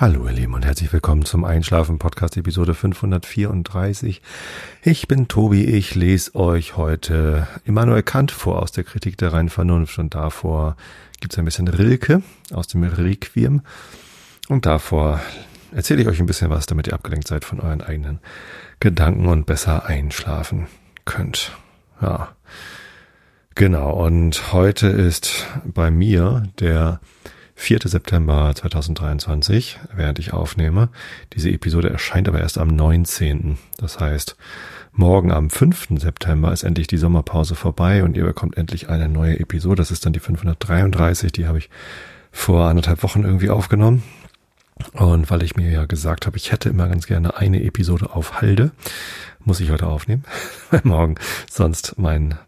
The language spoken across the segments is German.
Hallo ihr Lieben und herzlich willkommen zum Einschlafen Podcast Episode 534. Ich bin Tobi, ich lese euch heute Immanuel Kant vor aus der Kritik der reinen Vernunft und davor gibt's ein bisschen Rilke aus dem Requiem und davor erzähle ich euch ein bisschen was, damit ihr abgelenkt seid von euren eigenen Gedanken und besser einschlafen könnt. Ja. Genau, und heute ist bei mir der 4. September 2023, während ich aufnehme. Diese Episode erscheint aber erst am 19. Das heißt, morgen am 5. September ist endlich die Sommerpause vorbei und ihr bekommt endlich eine neue Episode. Das ist dann die 533, die habe ich vor anderthalb Wochen irgendwie aufgenommen. Und weil ich mir ja gesagt habe, ich hätte immer ganz gerne eine Episode auf Halde, muss ich heute aufnehmen, weil morgen sonst mein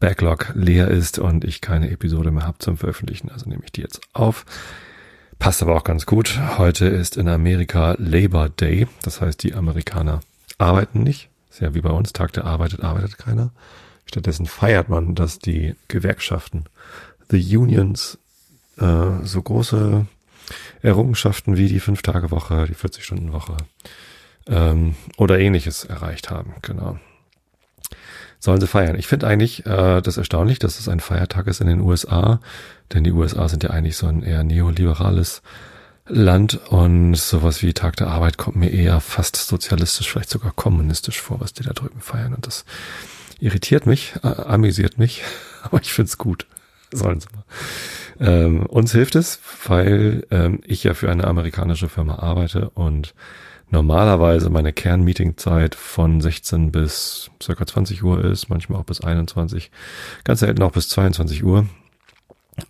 Backlog leer ist und ich keine Episode mehr habe zum Veröffentlichen. Also nehme ich die jetzt auf. Passt aber auch ganz gut. Heute ist in Amerika Labor Day. Das heißt, die Amerikaner arbeiten nicht. Ist ja wie bei uns. Tag der arbeitet, arbeitet keiner. Stattdessen feiert man, dass die Gewerkschaften, the Unions, äh, so große Errungenschaften wie die Fünf-Tage-Woche, die 40-Stunden-Woche ähm, oder ähnliches erreicht haben. Genau sollen sie feiern. Ich finde eigentlich äh, das erstaunlich, dass es ein Feiertag ist in den USA, denn die USA sind ja eigentlich so ein eher neoliberales Land und sowas wie Tag der Arbeit kommt mir eher fast sozialistisch, vielleicht sogar kommunistisch vor, was die da drüben feiern. Und das irritiert mich, äh, amüsiert mich, aber ich find's gut. Sollen sie mal. Ähm, uns hilft es, weil ähm, ich ja für eine amerikanische Firma arbeite und normalerweise meine Kernmeetingzeit von 16 bis circa 20 Uhr ist, manchmal auch bis 21, ganz selten auch bis 22 Uhr.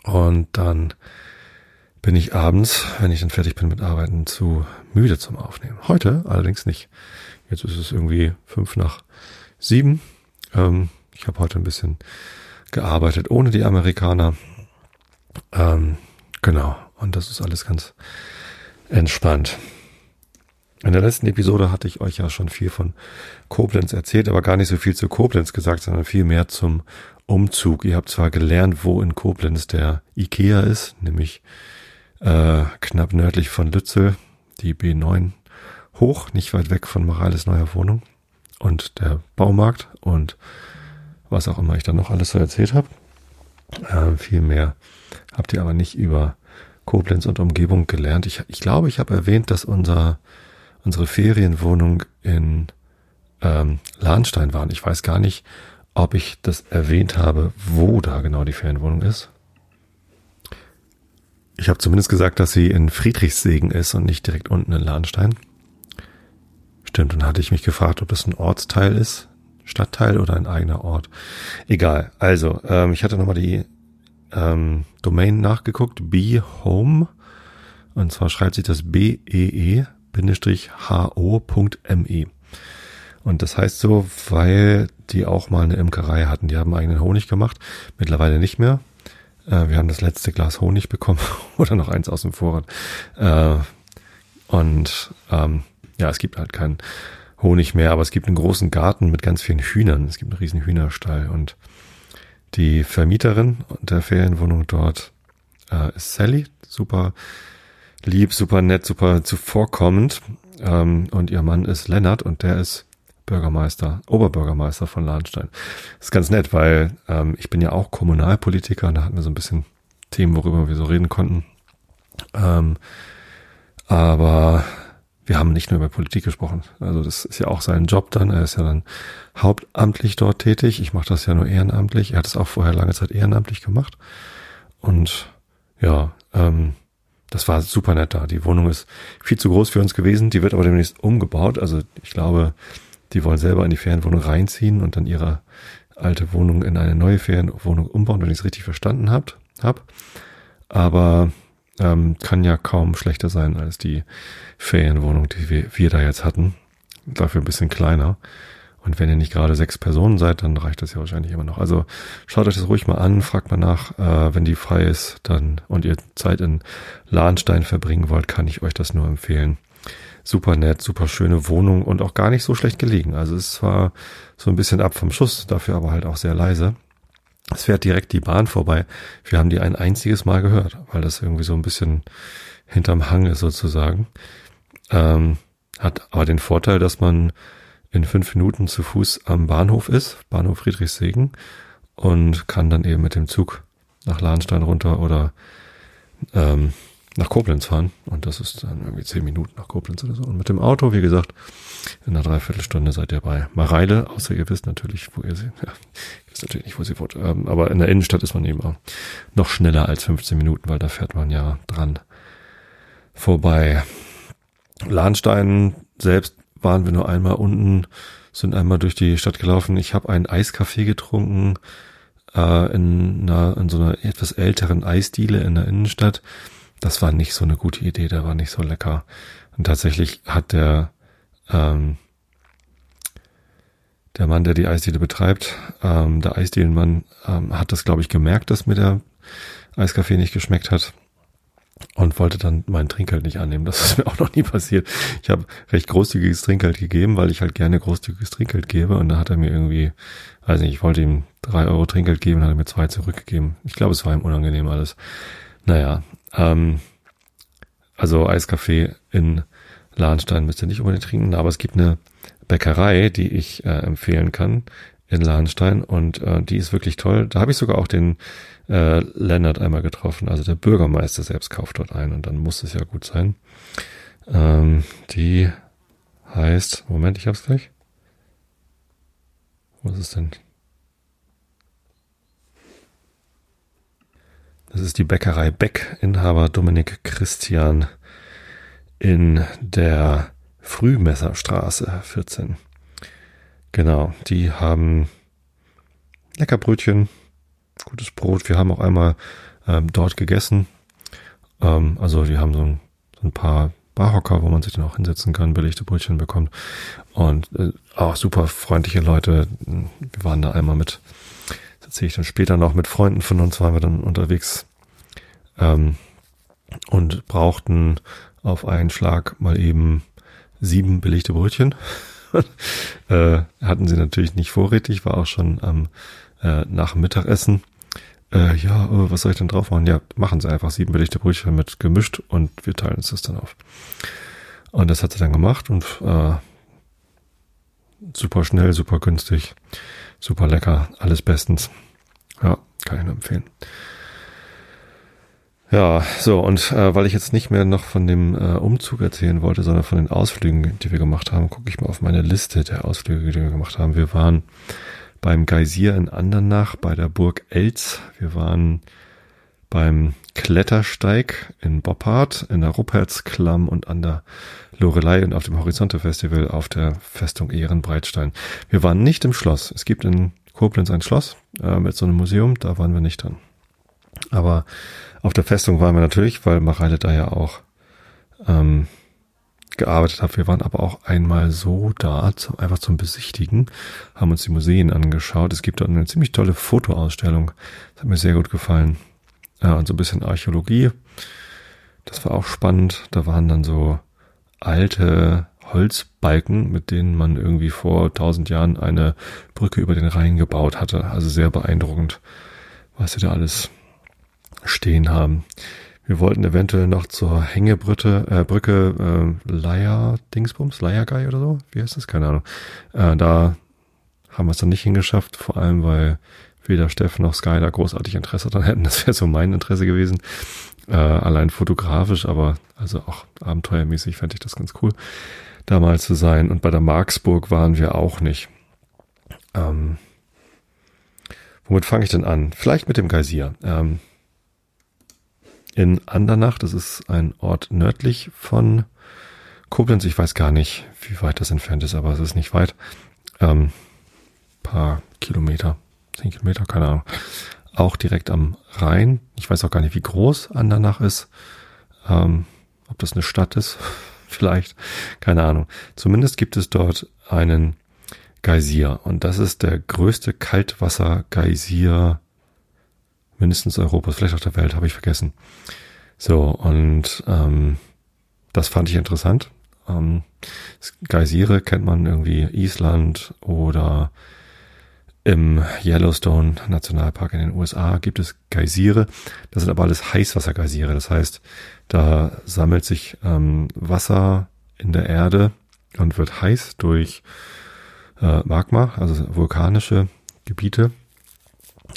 Und dann bin ich abends, wenn ich dann fertig bin mit Arbeiten, zu müde zum Aufnehmen. Heute allerdings nicht. Jetzt ist es irgendwie fünf nach sieben. Ähm, ich habe heute ein bisschen gearbeitet ohne die Amerikaner. Ähm, genau. Und das ist alles ganz entspannt. In der letzten Episode hatte ich euch ja schon viel von Koblenz erzählt, aber gar nicht so viel zu Koblenz gesagt, sondern viel mehr zum Umzug. Ihr habt zwar gelernt, wo in Koblenz der Ikea ist, nämlich äh, knapp nördlich von Lützel, die B9 hoch, nicht weit weg von Morales neuer Wohnung und der Baumarkt und was auch immer ich dann noch alles so erzählt habe. Äh, viel mehr habt ihr aber nicht über Koblenz und Umgebung gelernt. Ich, ich glaube, ich habe erwähnt, dass unser unsere Ferienwohnung in ähm, Lahnstein waren. Ich weiß gar nicht, ob ich das erwähnt habe, wo da genau die Ferienwohnung ist. Ich habe zumindest gesagt, dass sie in Friedrichssegen ist und nicht direkt unten in Lahnstein. Stimmt, und hatte ich mich gefragt, ob das ein Ortsteil ist, Stadtteil oder ein eigener Ort. Egal. Also, ähm, ich hatte nochmal die ähm, Domain nachgeguckt, Be Home. Und zwar schreibt sich das B-E-E ho.me. Und das heißt so, weil die auch mal eine Imkerei hatten. Die haben eigenen Honig gemacht, mittlerweile nicht mehr. Äh, wir haben das letzte Glas Honig bekommen oder noch eins aus dem Vorrat. Äh, und ähm, ja, es gibt halt keinen Honig mehr, aber es gibt einen großen Garten mit ganz vielen Hühnern. Es gibt einen riesen Hühnerstall und die Vermieterin der Ferienwohnung dort äh, ist Sally, super lieb, super nett, super zuvorkommend. Ähm, und ihr Mann ist Lennart und der ist Bürgermeister, Oberbürgermeister von Lahnstein. Das ist ganz nett, weil ähm, ich bin ja auch Kommunalpolitiker und da hatten wir so ein bisschen Themen, worüber wir so reden konnten. Ähm, aber wir haben nicht nur über Politik gesprochen. Also das ist ja auch sein Job dann. Er ist ja dann hauptamtlich dort tätig. Ich mache das ja nur ehrenamtlich. Er hat es auch vorher lange Zeit ehrenamtlich gemacht. Und ja, ähm, das war super nett da. Die Wohnung ist viel zu groß für uns gewesen. Die wird aber demnächst umgebaut. Also ich glaube, die wollen selber in die Ferienwohnung reinziehen und dann ihre alte Wohnung in eine neue Ferienwohnung umbauen, wenn ich es richtig verstanden habt, hab. Aber ähm, kann ja kaum schlechter sein als die Ferienwohnung, die wir, wir da jetzt hatten. Dafür ein bisschen kleiner. Und wenn ihr nicht gerade sechs Personen seid, dann reicht das ja wahrscheinlich immer noch. Also schaut euch das ruhig mal an, fragt mal nach, äh, wenn die frei ist, dann und ihr Zeit in Lahnstein verbringen wollt, kann ich euch das nur empfehlen. Super nett, super schöne Wohnung und auch gar nicht so schlecht gelegen. Also es ist zwar so ein bisschen ab vom Schuss, dafür aber halt auch sehr leise. Es fährt direkt die Bahn vorbei. Wir haben die ein einziges Mal gehört, weil das irgendwie so ein bisschen hinterm Hang ist sozusagen. Ähm, hat aber den Vorteil, dass man in fünf Minuten zu Fuß am Bahnhof ist, Bahnhof Friedrichshagen, und kann dann eben mit dem Zug nach Lahnstein runter oder ähm, nach Koblenz fahren. Und das ist dann irgendwie zehn Minuten nach Koblenz oder so. Und mit dem Auto, wie gesagt, in einer Dreiviertelstunde seid ihr bei Mareile, außer ihr wisst natürlich, wo ihr sie, ja, ihr wisst natürlich nicht, wo sie wohnt. Ähm, aber in der Innenstadt ist man eben auch noch schneller als 15 Minuten, weil da fährt man ja dran vorbei. Lahnstein selbst waren wir nur einmal unten, sind einmal durch die Stadt gelaufen. Ich habe einen Eiskaffee getrunken äh, in, einer, in so einer etwas älteren Eisdiele in der Innenstadt. Das war nicht so eine gute Idee, der war nicht so lecker. Und tatsächlich hat der ähm, der Mann, der die Eisdiele betreibt, ähm, der Eisdielenmann, ähm, hat das, glaube ich, gemerkt, dass mir der Eiskaffee nicht geschmeckt hat und wollte dann mein Trinkgeld nicht annehmen. Das ist mir auch noch nie passiert. Ich habe recht großzügiges Trinkgeld gegeben, weil ich halt gerne großzügiges Trinkgeld gebe. Und da hat er mir irgendwie, weiß nicht, ich wollte ihm drei Euro Trinkgeld geben, hat er mir zwei zurückgegeben. Ich glaube, es war ihm unangenehm alles. Naja, ähm, also Eiskaffee in Lahnstein müsst ihr nicht unbedingt trinken, aber es gibt eine Bäckerei, die ich äh, empfehlen kann in Lahnstein und äh, die ist wirklich toll. Da habe ich sogar auch den äh, Lennart einmal getroffen. Also der Bürgermeister selbst kauft dort ein und dann muss es ja gut sein. Ähm, die heißt, Moment, ich hab's gleich. Wo ist es denn? Das ist die Bäckerei Beck, Inhaber Dominik Christian in der Frühmesserstraße 14. Genau, die haben lecker Brötchen, gutes Brot. Wir haben auch einmal ähm, dort gegessen. Ähm, also die haben so ein, so ein paar Barhocker, wo man sich dann auch hinsetzen kann, belegte Brötchen bekommt. Und äh, auch super freundliche Leute. Wir waren da einmal mit, das erzähle ich dann später noch, mit Freunden von uns waren wir dann unterwegs ähm, und brauchten auf einen Schlag mal eben sieben belegte Brötchen. Äh, hatten sie natürlich nicht vorrätig, war auch schon am äh, nach Mittagessen. Äh, ja, äh, was soll ich denn drauf machen? Ja, machen sie einfach sieben belegte Brötchen mit gemischt und wir teilen uns das dann auf. Und das hat sie dann gemacht und äh, super schnell, super günstig, super lecker, alles bestens. Ja, kann ich nur empfehlen. Ja, so, und äh, weil ich jetzt nicht mehr noch von dem äh, Umzug erzählen wollte, sondern von den Ausflügen, die wir gemacht haben, gucke ich mal auf meine Liste der Ausflüge, die wir gemacht haben. Wir waren beim Geysir in Andernach, bei der Burg Elz. Wir waren beim Klettersteig in Boppard, in der Ruppertsklamm und an der Lorelei und auf dem Horizonte Festival auf der Festung Ehrenbreitstein. Wir waren nicht im Schloss. Es gibt in Koblenz ein Schloss äh, mit so einem Museum, da waren wir nicht dran. Aber auf der Festung waren wir natürlich, weil Mareile da ja auch ähm, gearbeitet hat. Wir waren aber auch einmal so da, zum, einfach zum Besichtigen, haben uns die Museen angeschaut. Es gibt dort eine ziemlich tolle Fotoausstellung. Das hat mir sehr gut gefallen. Ja, und so ein bisschen Archäologie. Das war auch spannend. Da waren dann so alte Holzbalken, mit denen man irgendwie vor tausend Jahren eine Brücke über den Rhein gebaut hatte. Also sehr beeindruckend, was sie da alles stehen haben. Wir wollten eventuell noch zur Hängebrücke, äh, Brücke äh, Leier Dingsbums, Leiergei oder so. Wie heißt das? Keine Ahnung. Äh, da haben wir es dann nicht hingeschafft, vor allem weil weder Steffen noch Sky da großartig Interesse dran hätten. Das wäre so mein Interesse gewesen. Äh, allein fotografisch, aber also auch abenteuermäßig fände ich das ganz cool, da mal zu sein. Und bei der Marksburg waren wir auch nicht. Ähm, womit fange ich denn an? Vielleicht mit dem Geysir. Ähm, in Andernach. Das ist ein Ort nördlich von Koblenz. Ich weiß gar nicht, wie weit das entfernt ist, aber es ist nicht weit. Ähm, paar Kilometer, zehn Kilometer, keine Ahnung. Auch direkt am Rhein. Ich weiß auch gar nicht, wie groß Andernach ist. Ähm, ob das eine Stadt ist, vielleicht, keine Ahnung. Zumindest gibt es dort einen Geysir und das ist der größte Kaltwasser-Geysir mindestens Europas, vielleicht auch der Welt, habe ich vergessen. So, und ähm, das fand ich interessant. Ähm, Geysire kennt man irgendwie Island oder Im Yellowstone Nationalpark in den USA gibt es Geysire. Das sind aber alles Heißwassergeysire. Das heißt, da sammelt sich ähm, Wasser in der Erde und wird heiß durch äh, Magma, also vulkanische Gebiete.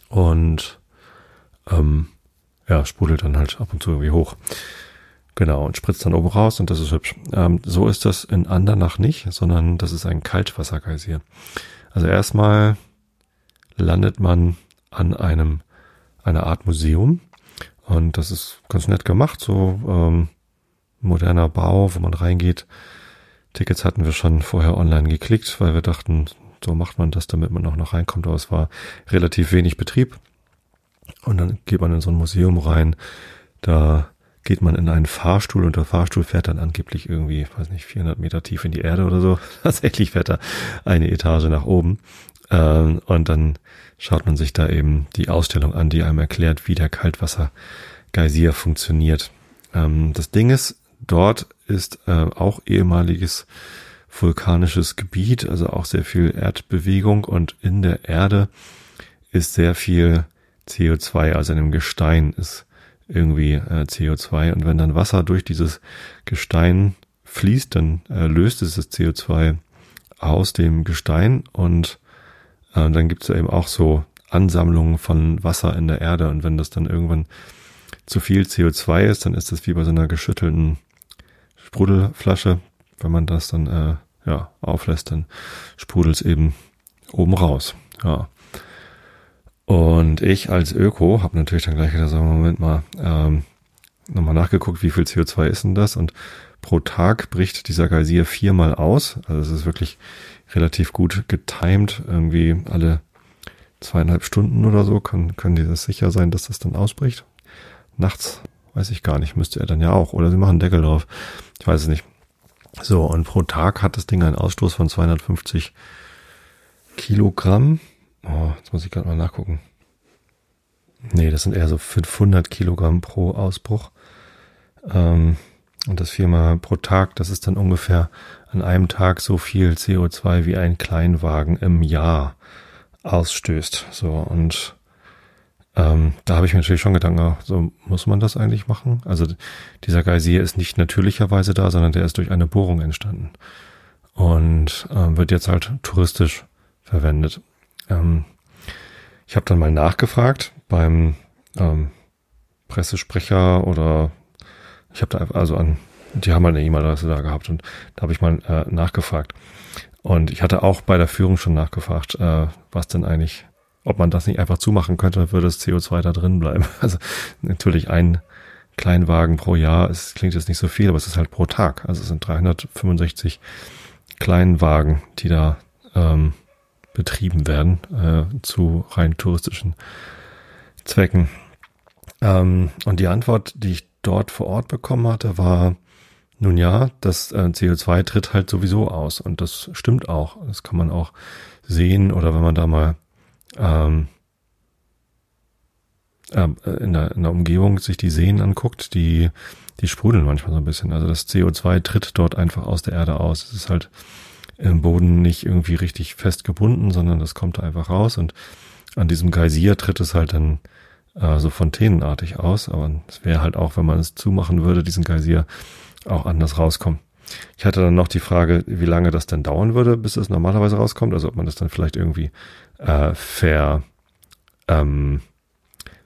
Und ähm, ja, sprudelt dann halt ab und zu irgendwie hoch. Genau, und spritzt dann oben raus und das ist hübsch. Ähm, so ist das in Andernach nicht, sondern das ist ein Kaltwassergeysir. Also erstmal landet man an einem, einer Art Museum und das ist ganz nett gemacht, so ähm, moderner Bau, wo man reingeht. Tickets hatten wir schon vorher online geklickt, weil wir dachten, so macht man das, damit man auch noch reinkommt, aber es war relativ wenig Betrieb. Und dann geht man in so ein Museum rein, da geht man in einen Fahrstuhl und der Fahrstuhl fährt dann angeblich irgendwie, weiß nicht, 400 Meter tief in die Erde oder so. Tatsächlich fährt er eine Etage nach oben. Ähm, und dann schaut man sich da eben die Ausstellung an, die einem erklärt, wie der Kaltwasser-Geysir funktioniert. Ähm, das Ding ist, dort ist äh, auch ehemaliges vulkanisches Gebiet, also auch sehr viel Erdbewegung und in der Erde ist sehr viel CO2, also in dem Gestein ist irgendwie äh, CO2 und wenn dann Wasser durch dieses Gestein fließt, dann äh, löst es das CO2 aus dem Gestein und äh, dann gibt es eben auch so Ansammlungen von Wasser in der Erde und wenn das dann irgendwann zu viel CO2 ist, dann ist das wie bei so einer geschüttelten Sprudelflasche. Wenn man das dann äh, ja auflässt, dann sprudelt es eben oben raus. Ja. Und ich als Öko habe natürlich dann gleich so, Moment mal, ähm, nochmal nachgeguckt, wie viel CO2 ist denn das? Und pro Tag bricht dieser Geysir viermal aus. Also es ist wirklich relativ gut getimed. Irgendwie alle zweieinhalb Stunden oder so können, können die das sicher sein, dass das dann ausbricht. Nachts weiß ich gar nicht, müsste er dann ja auch. Oder sie machen Deckel drauf. Ich weiß es nicht. So, und pro Tag hat das Ding einen Ausstoß von 250 Kilogramm. Oh, jetzt muss ich gerade mal nachgucken. Nee, das sind eher so 500 Kilogramm pro Ausbruch. Ähm, und das viermal pro Tag, das ist dann ungefähr an einem Tag so viel CO2 wie ein Kleinwagen im Jahr ausstößt. So, und ähm, da habe ich mir natürlich schon Gedanken, so muss man das eigentlich machen? Also dieser Geysir ist nicht natürlicherweise da, sondern der ist durch eine Bohrung entstanden und ähm, wird jetzt halt touristisch verwendet. Ähm, ich habe dann mal nachgefragt beim ähm, Pressesprecher oder ich habe da also an, die haben halt eine E-Mail-Adresse da gehabt und da habe ich mal äh, nachgefragt. Und ich hatte auch bei der Führung schon nachgefragt, äh, was denn eigentlich, ob man das nicht einfach zumachen könnte, würde das CO2 da drin bleiben. Also natürlich ein Kleinwagen pro Jahr, es klingt jetzt nicht so viel, aber es ist halt pro Tag. Also es sind 365 Kleinwagen, die da ähm, betrieben werden äh, zu rein touristischen Zwecken. Ähm, und die Antwort, die ich dort vor Ort bekommen hatte, war, nun ja, das äh, CO2 tritt halt sowieso aus und das stimmt auch. Das kann man auch sehen oder wenn man da mal ähm, äh, in, der, in der Umgebung sich die Seen anguckt, die, die sprudeln manchmal so ein bisschen. Also das CO2 tritt dort einfach aus der Erde aus. Es ist halt im Boden nicht irgendwie richtig fest gebunden, sondern das kommt einfach raus und an diesem Geysir tritt es halt dann äh, so fontänenartig aus, aber es wäre halt auch, wenn man es zumachen würde, diesen Geysir auch anders rauskommen. Ich hatte dann noch die Frage, wie lange das denn dauern würde, bis es normalerweise rauskommt, also ob man das dann vielleicht irgendwie äh, ver, ähm,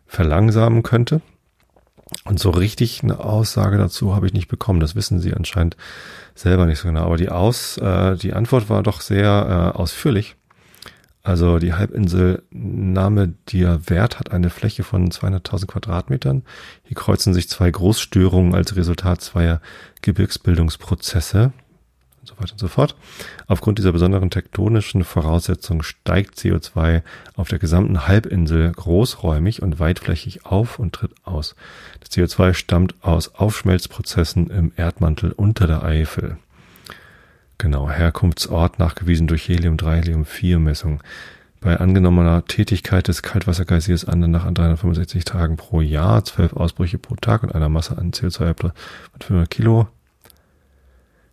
verlangsamen könnte. Und so richtig eine Aussage dazu habe ich nicht bekommen. Das wissen sie anscheinend selber nicht so genau. Aber die Aus, äh, die Antwort war doch sehr äh, ausführlich. Also die Halbinsel Name dir Wert hat eine Fläche von 200.000 Quadratmetern. Hier kreuzen sich zwei Großstörungen als Resultat zweier Gebirgsbildungsprozesse und so weiter und so fort. Aufgrund dieser besonderen tektonischen Voraussetzungen steigt CO2 auf der gesamten Halbinsel großräumig und weitflächig auf und tritt aus. Das CO2 stammt aus Aufschmelzprozessen im Erdmantel unter der Eifel. Genau, Herkunftsort nachgewiesen durch Helium-3, Helium-4-Messung. Bei angenommener Tätigkeit des Kaltwassergeysirs an nach 365 Tagen pro Jahr, 12 Ausbrüche pro Tag und einer Masse an CO2 von 500 Kilo,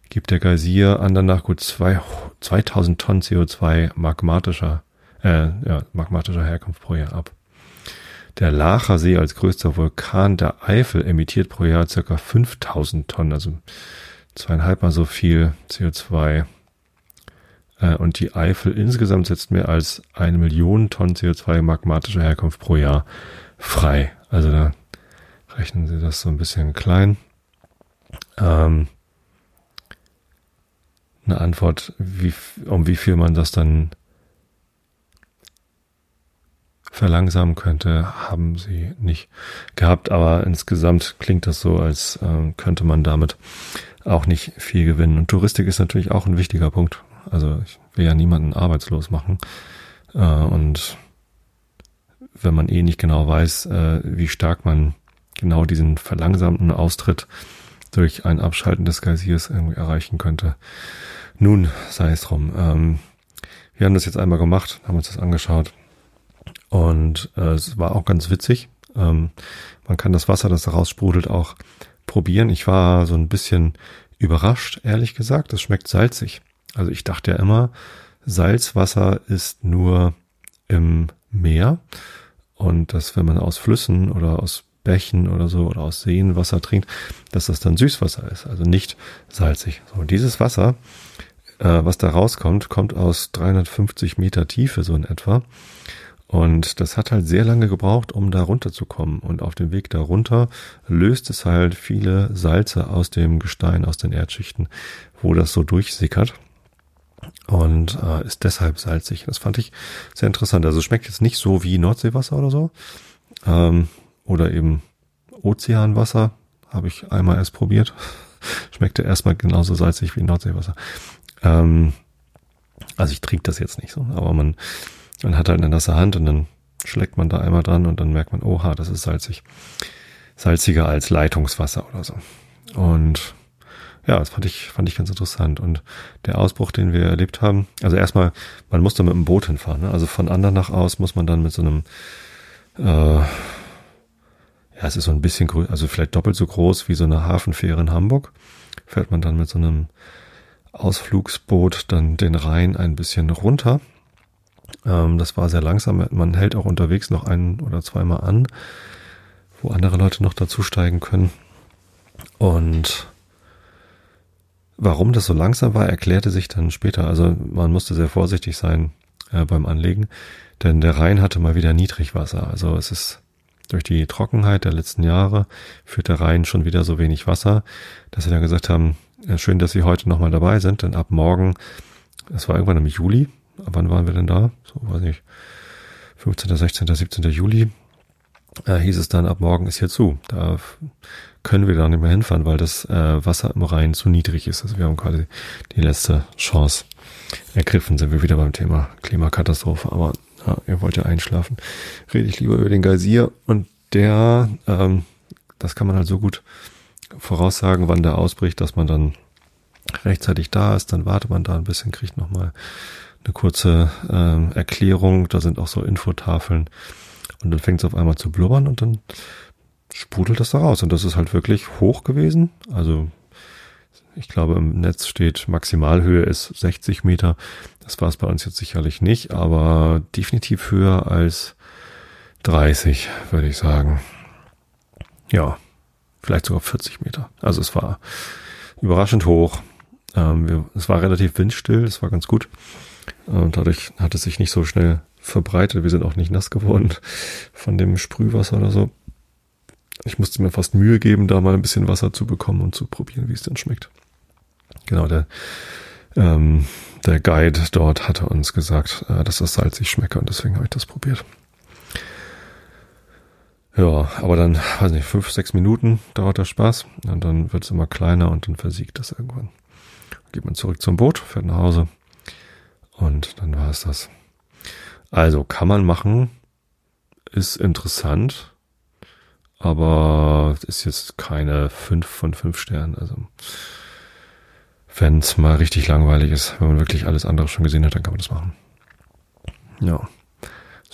gibt der Geysir an danach gut zwei, 2000 Tonnen CO2 magmatischer, äh, ja, magmatischer Herkunft pro Jahr ab. Der Lacher See als größter Vulkan der Eifel emittiert pro Jahr circa 5000 Tonnen, also zweieinhalb mal so viel CO2. Äh, und die Eifel insgesamt setzt mehr als eine Million Tonnen CO2 magmatischer Herkunft pro Jahr frei. Also da rechnen Sie das so ein bisschen klein. Ähm, eine Antwort, wie, um wie viel man das dann verlangsamen könnte, haben sie nicht gehabt. Aber insgesamt klingt das so, als äh, könnte man damit auch nicht viel gewinnen. Und Touristik ist natürlich auch ein wichtiger Punkt. Also ich will ja niemanden arbeitslos machen. Äh, und wenn man eh nicht genau weiß, äh, wie stark man genau diesen verlangsamten Austritt durch ein Abschalten des Geysirs irgendwie erreichen könnte. Nun, sei es drum. Ähm, wir haben das jetzt einmal gemacht, haben uns das angeschaut und äh, es war auch ganz witzig. Ähm, man kann das Wasser, das da raussprudelt, auch probieren. Ich war so ein bisschen überrascht, ehrlich gesagt. Es schmeckt salzig. Also ich dachte ja immer, Salzwasser ist nur im Meer und dass wenn man aus Flüssen oder aus Bächen oder so oder aus Seen Wasser trinkt, dass das dann Süßwasser ist, also nicht salzig. So, dieses Wasser, äh, was da rauskommt, kommt aus 350 Meter Tiefe so in etwa und das hat halt sehr lange gebraucht, um da runterzukommen. Und auf dem Weg da runter löst es halt viele Salze aus dem Gestein, aus den Erdschichten, wo das so durchsickert. Und äh, ist deshalb salzig. Das fand ich sehr interessant. Also schmeckt jetzt nicht so wie Nordseewasser oder so. Ähm, oder eben Ozeanwasser. Habe ich einmal erst probiert. Schmeckte erstmal genauso salzig wie Nordseewasser. Ähm, also ich trinke das jetzt nicht so, aber man man hat halt eine nasse Hand und dann schlägt man da einmal dran und dann merkt man, oha, das ist salzig. Salziger als Leitungswasser oder so. Und ja, das fand ich, fand ich ganz interessant. Und der Ausbruch, den wir erlebt haben, also erstmal, man musste mit dem Boot hinfahren. Ne? Also von Andernach aus muss man dann mit so einem, äh, ja, es ist so ein bisschen größer, also vielleicht doppelt so groß wie so eine Hafenfähre in Hamburg. Fährt man dann mit so einem Ausflugsboot dann den Rhein ein bisschen runter ähm, das war sehr langsam. Man hält auch unterwegs noch ein oder zweimal an, wo andere Leute noch dazusteigen können. Und warum das so langsam war, erklärte sich dann später. Also man musste sehr vorsichtig sein äh, beim Anlegen, denn der Rhein hatte mal wieder Niedrigwasser. Also es ist durch die Trockenheit der letzten Jahre führt der Rhein schon wieder so wenig Wasser, dass sie dann gesagt haben, schön, dass Sie heute nochmal dabei sind, denn ab morgen, es war irgendwann im Juli, wann waren wir denn da? So, weiß nicht, 15., 16., 17. Juli, äh, hieß es dann, ab morgen ist hier zu. Da können wir da nicht mehr hinfahren, weil das äh, Wasser im Rhein zu niedrig ist. Also wir haben quasi die letzte Chance ergriffen, sind wir wieder beim Thema Klimakatastrophe. Aber ja, ihr wollt ja einschlafen. Rede ich lieber über den Geysir und der, ähm, das kann man halt so gut voraussagen, wann der ausbricht, dass man dann rechtzeitig da ist, dann wartet man da ein bisschen, kriegt nochmal eine kurze ähm, Erklärung, da sind auch so Infotafeln und dann fängt es auf einmal zu blubbern und dann sprudelt das da raus und das ist halt wirklich hoch gewesen. Also ich glaube im Netz steht Maximalhöhe ist 60 Meter. Das war es bei uns jetzt sicherlich nicht, aber definitiv höher als 30, würde ich sagen. Ja, vielleicht sogar 40 Meter. Also es war überraschend hoch. Ähm, wir, es war relativ windstill, es war ganz gut. Und dadurch hat es sich nicht so schnell verbreitet. Wir sind auch nicht nass geworden von dem Sprühwasser oder so. Ich musste mir fast Mühe geben, da mal ein bisschen Wasser zu bekommen und zu probieren, wie es denn schmeckt. Genau, der, ähm, der Guide dort hatte uns gesagt, äh, dass das salzig schmecke und deswegen habe ich das probiert. Ja, aber dann, weiß nicht, fünf, sechs Minuten dauert der Spaß und dann wird es immer kleiner und dann versiegt das irgendwann. Geht man zurück zum Boot, fährt nach Hause, und dann war es das. Also kann man machen, ist interessant, aber ist jetzt keine fünf von fünf Sternen. Also wenn es mal richtig langweilig ist, wenn man wirklich alles andere schon gesehen hat, dann kann man das machen. Ja.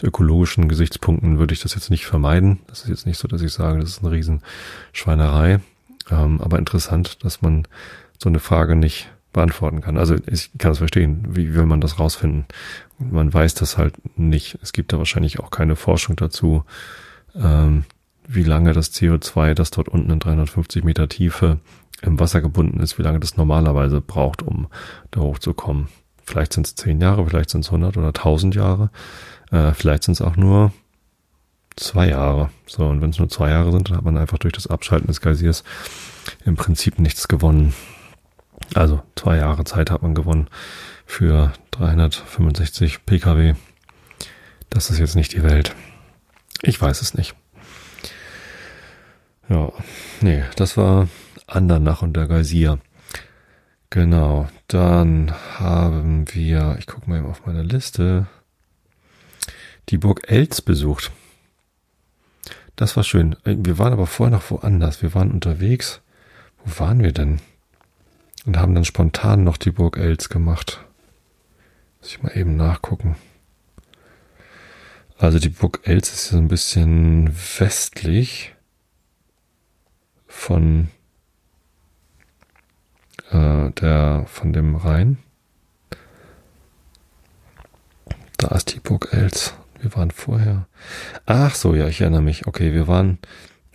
Zu ökologischen Gesichtspunkten würde ich das jetzt nicht vermeiden. Das ist jetzt nicht so, dass ich sage, das ist eine Riesenschweinerei. Ähm, aber interessant, dass man so eine Frage nicht beantworten kann. Also ich kann es verstehen, wie will man das rausfinden, man weiß das halt nicht. Es gibt da wahrscheinlich auch keine Forschung dazu, ähm, wie lange das CO2, das dort unten in 350 Meter Tiefe im Wasser gebunden ist, wie lange das normalerweise braucht, um da hochzukommen. Vielleicht sind es zehn Jahre, vielleicht sind es 100 oder 1000 Jahre, äh, vielleicht sind es auch nur zwei Jahre. So, und wenn es nur zwei Jahre sind, dann hat man einfach durch das Abschalten des Geysirs im Prinzip nichts gewonnen. Also zwei Jahre Zeit hat man gewonnen für 365 Pkw. Das ist jetzt nicht die Welt. Ich weiß es nicht. Ja, nee, das war Andernach und der Geysir. Genau, dann haben wir, ich gucke mal eben auf meine Liste, die Burg Elz besucht. Das war schön. Wir waren aber vorher noch woanders. Wir waren unterwegs. Wo waren wir denn? Und haben dann spontan noch die Burg Elz gemacht. Muss ich mal eben nachgucken. Also die Burg Elz ist so ein bisschen westlich von äh, der von dem Rhein. Da ist die Burg Elz. Wir waren vorher. Ach so, ja, ich erinnere mich. Okay, wir waren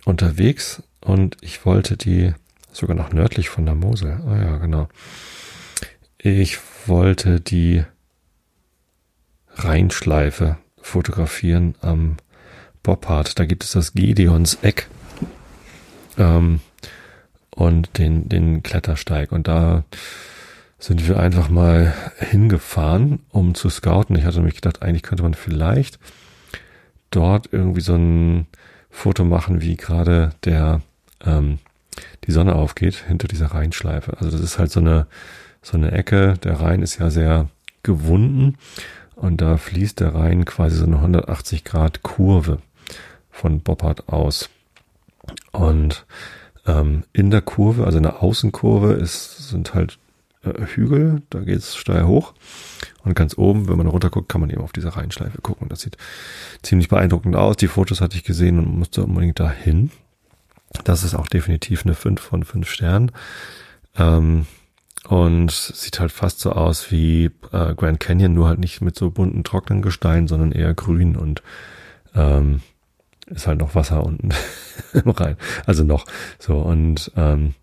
unterwegs und ich wollte die sogar noch nördlich von der Mosel. Ah ja, genau. Ich wollte die Rheinschleife fotografieren am Boppard. Da gibt es das Gideons Eck ähm, und den, den Klettersteig. Und da sind wir einfach mal hingefahren, um zu scouten. Ich hatte nämlich gedacht, eigentlich könnte man vielleicht dort irgendwie so ein Foto machen, wie gerade der ähm, die Sonne aufgeht hinter dieser Rheinschleife. Also das ist halt so eine so eine Ecke. Der Rhein ist ja sehr gewunden und da fließt der Rhein quasi so eine 180 Grad Kurve von Boppard aus. Und ähm, in der Kurve, also in der Außenkurve, ist, sind halt äh, Hügel, da geht's steil hoch. Und ganz oben, wenn man runterguckt, kann man eben auf diese Rheinschleife gucken. Das sieht ziemlich beeindruckend aus. Die Fotos hatte ich gesehen und musste unbedingt dahin. Das ist auch definitiv eine 5 von 5 Sternen. Ähm, und sieht halt fast so aus wie äh, Grand Canyon, nur halt nicht mit so bunten, trockenen Gestein, sondern eher grün und ähm, ist halt noch Wasser unten im Rhein. Also noch so. Und ähm,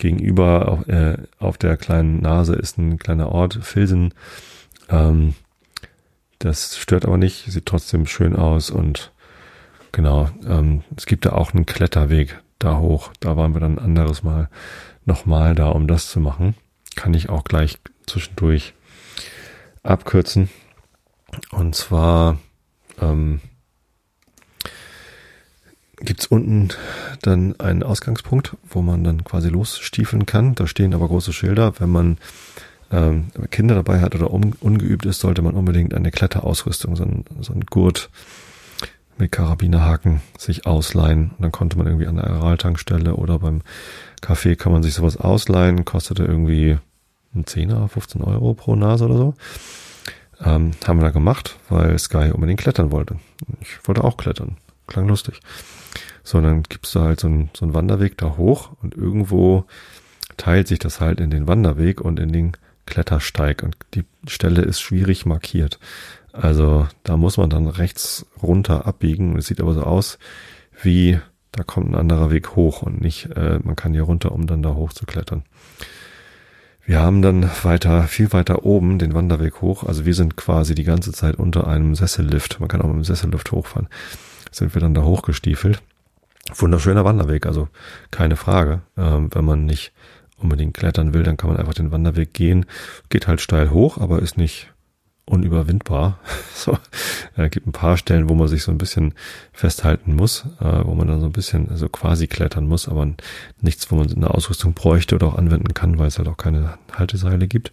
gegenüber auf, äh, auf der kleinen Nase ist ein kleiner Ort, Filsen. Ähm, das stört aber nicht, sieht trotzdem schön aus und genau, ähm, es gibt da auch einen Kletterweg da hoch. Da waren wir dann ein anderes Mal nochmal da, um das zu machen kann ich auch gleich zwischendurch abkürzen. Und zwar ähm, gibt unten dann einen Ausgangspunkt, wo man dann quasi losstiefeln kann. Da stehen aber große Schilder. Wenn man ähm, Kinder dabei hat oder un ungeübt ist, sollte man unbedingt eine Kletterausrüstung, so ein, so ein Gurt mit Karabinerhaken sich ausleihen. Und dann konnte man irgendwie an der Aeraltankstelle oder beim Café kann man sich sowas ausleihen. Kostete irgendwie ein Zehner, 15 Euro pro Nase oder so. Ähm, haben wir da gemacht, weil Sky unbedingt klettern wollte. Ich wollte auch klettern. Klang lustig. So, und dann gibt's da halt so einen, so einen Wanderweg da hoch und irgendwo teilt sich das halt in den Wanderweg und in den Klettersteig und die Stelle ist schwierig markiert. Also da muss man dann rechts runter abbiegen. Es sieht aber so aus, wie da kommt ein anderer Weg hoch und nicht, äh, man kann hier runter, um dann da hoch zu klettern. Wir haben dann weiter, viel weiter oben den Wanderweg hoch. Also wir sind quasi die ganze Zeit unter einem Sessellift. Man kann auch mit dem Sessellift hochfahren. Sind wir dann da hochgestiefelt. Wunderschöner Wanderweg, also keine Frage. Ähm, wenn man nicht unbedingt klettern will, dann kann man einfach den Wanderweg gehen. Geht halt steil hoch, aber ist nicht unüberwindbar. so, äh, gibt ein paar Stellen, wo man sich so ein bisschen festhalten muss, äh, wo man dann so ein bisschen so also quasi klettern muss, aber nichts, wo man eine Ausrüstung bräuchte oder auch anwenden kann, weil es halt auch keine Halteseile gibt.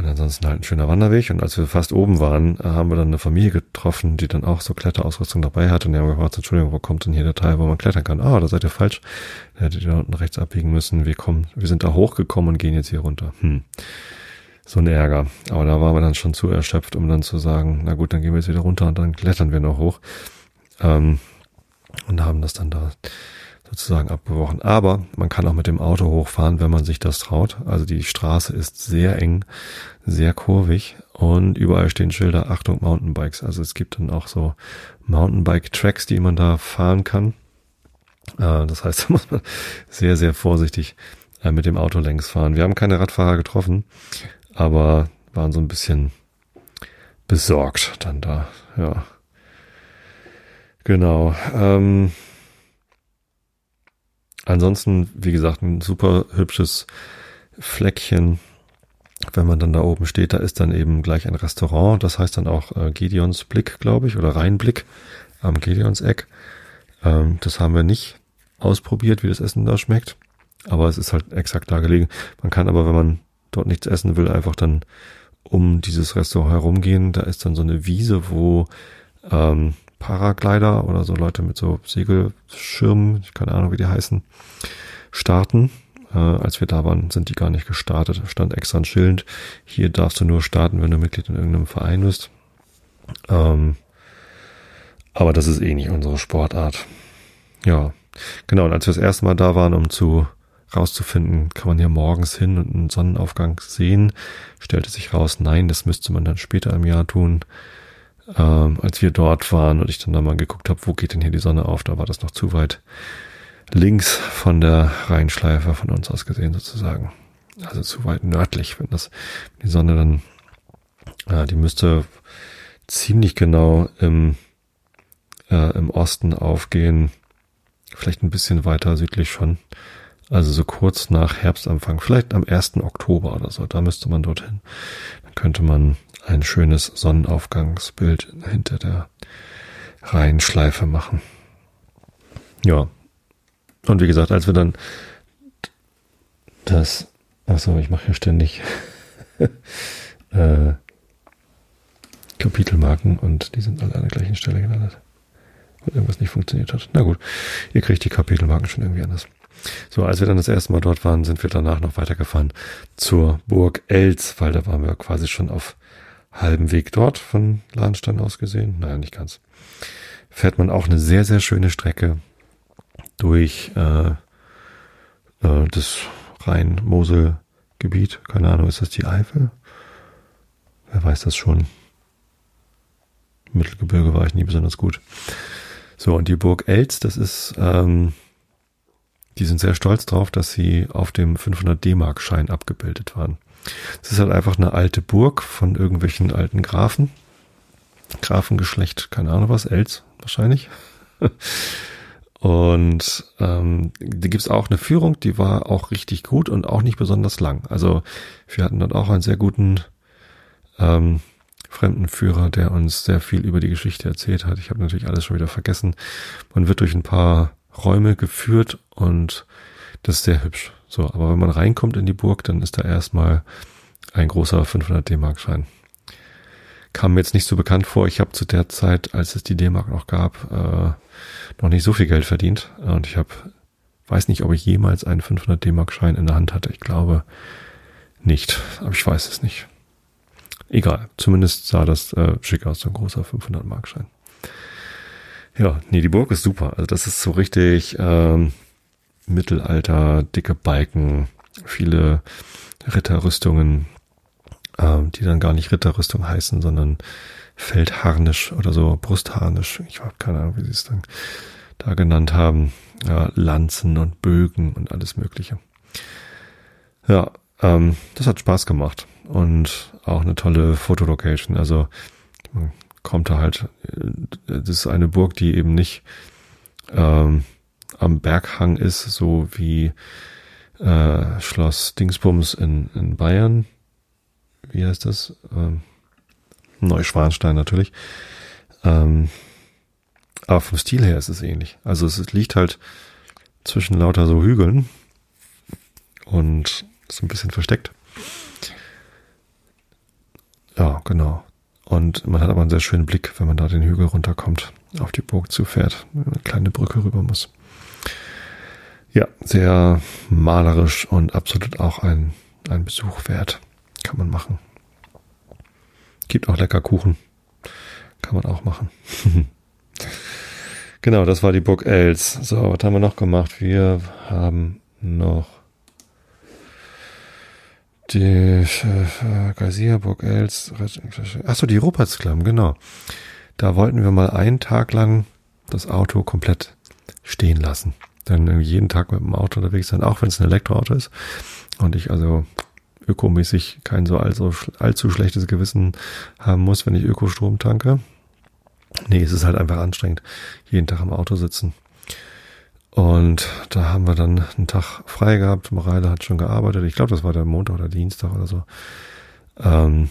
Und ansonsten halt ein schöner Wanderweg. Und als wir fast oben waren, äh, haben wir dann eine Familie getroffen, die dann auch so Kletterausrüstung dabei hat. Und die haben gefragt, Entschuldigung, wo kommt denn hier der Teil, wo man klettern kann? Ah, da seid ihr falsch. Da hättet ihr da unten rechts abbiegen müssen. Wir kommen, wir sind da hochgekommen und gehen jetzt hier runter. Hm so ein Ärger. Aber da waren wir dann schon zu erschöpft, um dann zu sagen, na gut, dann gehen wir jetzt wieder runter und dann klettern wir noch hoch. Ähm, und haben das dann da sozusagen abgebrochen. Aber man kann auch mit dem Auto hochfahren, wenn man sich das traut. Also die Straße ist sehr eng, sehr kurvig und überall stehen Schilder, Achtung, Mountainbikes. Also es gibt dann auch so Mountainbike-Tracks, die man da fahren kann. Äh, das heißt, da muss man sehr, sehr vorsichtig äh, mit dem Auto längs fahren. Wir haben keine Radfahrer getroffen, aber waren so ein bisschen besorgt dann da, ja. Genau. Ähm, ansonsten, wie gesagt, ein super hübsches Fleckchen. Wenn man dann da oben steht, da ist dann eben gleich ein Restaurant. Das heißt dann auch äh, Gideons Blick, glaube ich, oder Rheinblick am Gideons Eck. Ähm, das haben wir nicht ausprobiert, wie das Essen da schmeckt. Aber es ist halt exakt da gelegen. Man kann aber, wenn man dort nichts essen will, einfach dann um dieses Restaurant herumgehen. Da ist dann so eine Wiese, wo ähm, Paraglider oder so Leute mit so Segelschirmen, keine Ahnung, wie die heißen, starten. Äh, als wir da waren, sind die gar nicht gestartet. Stand extra ein Schild. Hier darfst du nur starten, wenn du Mitglied in irgendeinem Verein bist. Ähm, aber das ist eh nicht unsere Sportart. Ja, genau. Und als wir das erste Mal da waren, um zu rauszufinden, kann man hier morgens hin und einen Sonnenaufgang sehen, stellte sich raus, nein, das müsste man dann später im Jahr tun ähm, als wir dort waren und ich dann da mal geguckt habe, wo geht denn hier die Sonne auf, da war das noch zu weit links von der Rheinschleife von uns aus gesehen sozusagen. Also zu weit nördlich, wenn das die Sonne dann, äh, die müsste ziemlich genau im, äh, im Osten aufgehen, vielleicht ein bisschen weiter südlich schon. Also so kurz nach Herbstanfang, vielleicht am 1. Oktober oder so, da müsste man dorthin. Dann könnte man ein schönes Sonnenaufgangsbild hinter der Rheinschleife machen. Ja. Und wie gesagt, als wir dann das, achso, ich mache hier ständig äh, Kapitelmarken und die sind alle an der gleichen Stelle gelandet. Weil irgendwas nicht funktioniert hat. Na gut, ihr kriegt die Kapitelmarken schon irgendwie anders. So, als wir dann das erste Mal dort waren, sind wir danach noch weitergefahren zur Burg Els, weil da waren wir quasi schon auf halben Weg dort von Lahnstein aus gesehen. Naja, nicht ganz. Fährt man auch eine sehr, sehr schöne Strecke durch äh, äh, das Rhein-Mosel-Gebiet. Keine Ahnung, ist das die Eifel? Wer weiß das schon? Mittelgebirge war ich nie besonders gut. So, und die Burg Elz, das ist, ähm, die sind sehr stolz drauf, dass sie auf dem 500 D-Mark-Schein abgebildet waren. Es ist halt einfach eine alte Burg von irgendwelchen alten Grafen. Grafengeschlecht, keine Ahnung was, Els wahrscheinlich. Und ähm, da gibt's auch eine Führung, die war auch richtig gut und auch nicht besonders lang. Also wir hatten dort auch einen sehr guten ähm, Fremdenführer, der uns sehr viel über die Geschichte erzählt hat. Ich habe natürlich alles schon wieder vergessen. Man wird durch ein paar Räume geführt und das ist sehr hübsch. So, aber wenn man reinkommt in die Burg, dann ist da erstmal ein großer 500 D-Mark-Schein. Kam mir jetzt nicht so bekannt vor. Ich habe zu der Zeit, als es die D-Mark noch gab, äh, noch nicht so viel Geld verdient. Und ich habe, weiß nicht, ob ich jemals einen 500 D-Mark-Schein in der Hand hatte. Ich glaube nicht, aber ich weiß es nicht. Egal, zumindest sah das äh, schick aus, so ein großer 500 Mark-Schein. Ja, nee, die Burg ist super. Also das ist so richtig ähm, Mittelalter, dicke Balken, viele Ritterrüstungen, ähm, die dann gar nicht Ritterrüstung heißen, sondern Feldharnisch oder so, Brustharnisch. Ich habe keine Ahnung, wie sie es dann da genannt haben. Ja, Lanzen und Bögen und alles Mögliche. Ja, ähm, das hat Spaß gemacht und auch eine tolle Fotolocation. Also kommt da halt, äh, das ist eine Burg, die eben nicht ähm, am Berghang ist, so wie äh, Schloss Dingsbums in, in Bayern. Wie heißt das? Ähm, Neuschwanstein natürlich. Ähm, aber vom Stil her ist es ähnlich. Also es liegt halt zwischen lauter so Hügeln und ist ein bisschen versteckt. Ja, genau. Und man hat aber einen sehr schönen Blick, wenn man da den Hügel runterkommt, auf die Burg zufährt, eine kleine Brücke rüber muss. Ja, sehr malerisch und absolut auch ein, ein Besuch wert. Kann man machen. Gibt auch lecker Kuchen. Kann man auch machen. Genau, das war die Burg Els. So, was haben wir noch gemacht? Wir haben noch die äh, Geysir, Burg Els. Achso, die Rupertsklamm, genau. Da wollten wir mal einen Tag lang das Auto komplett stehen lassen. Dann jeden Tag mit dem Auto unterwegs sein, auch wenn es ein Elektroauto ist. Und ich also ökomäßig kein so allzu, allzu schlechtes Gewissen haben muss, wenn ich Ökostrom tanke. Nee, es ist halt einfach anstrengend, jeden Tag im Auto sitzen. Und da haben wir dann einen Tag frei gehabt. Mareile hat schon gearbeitet. Ich glaube, das war der Montag oder Dienstag oder so. Ähm,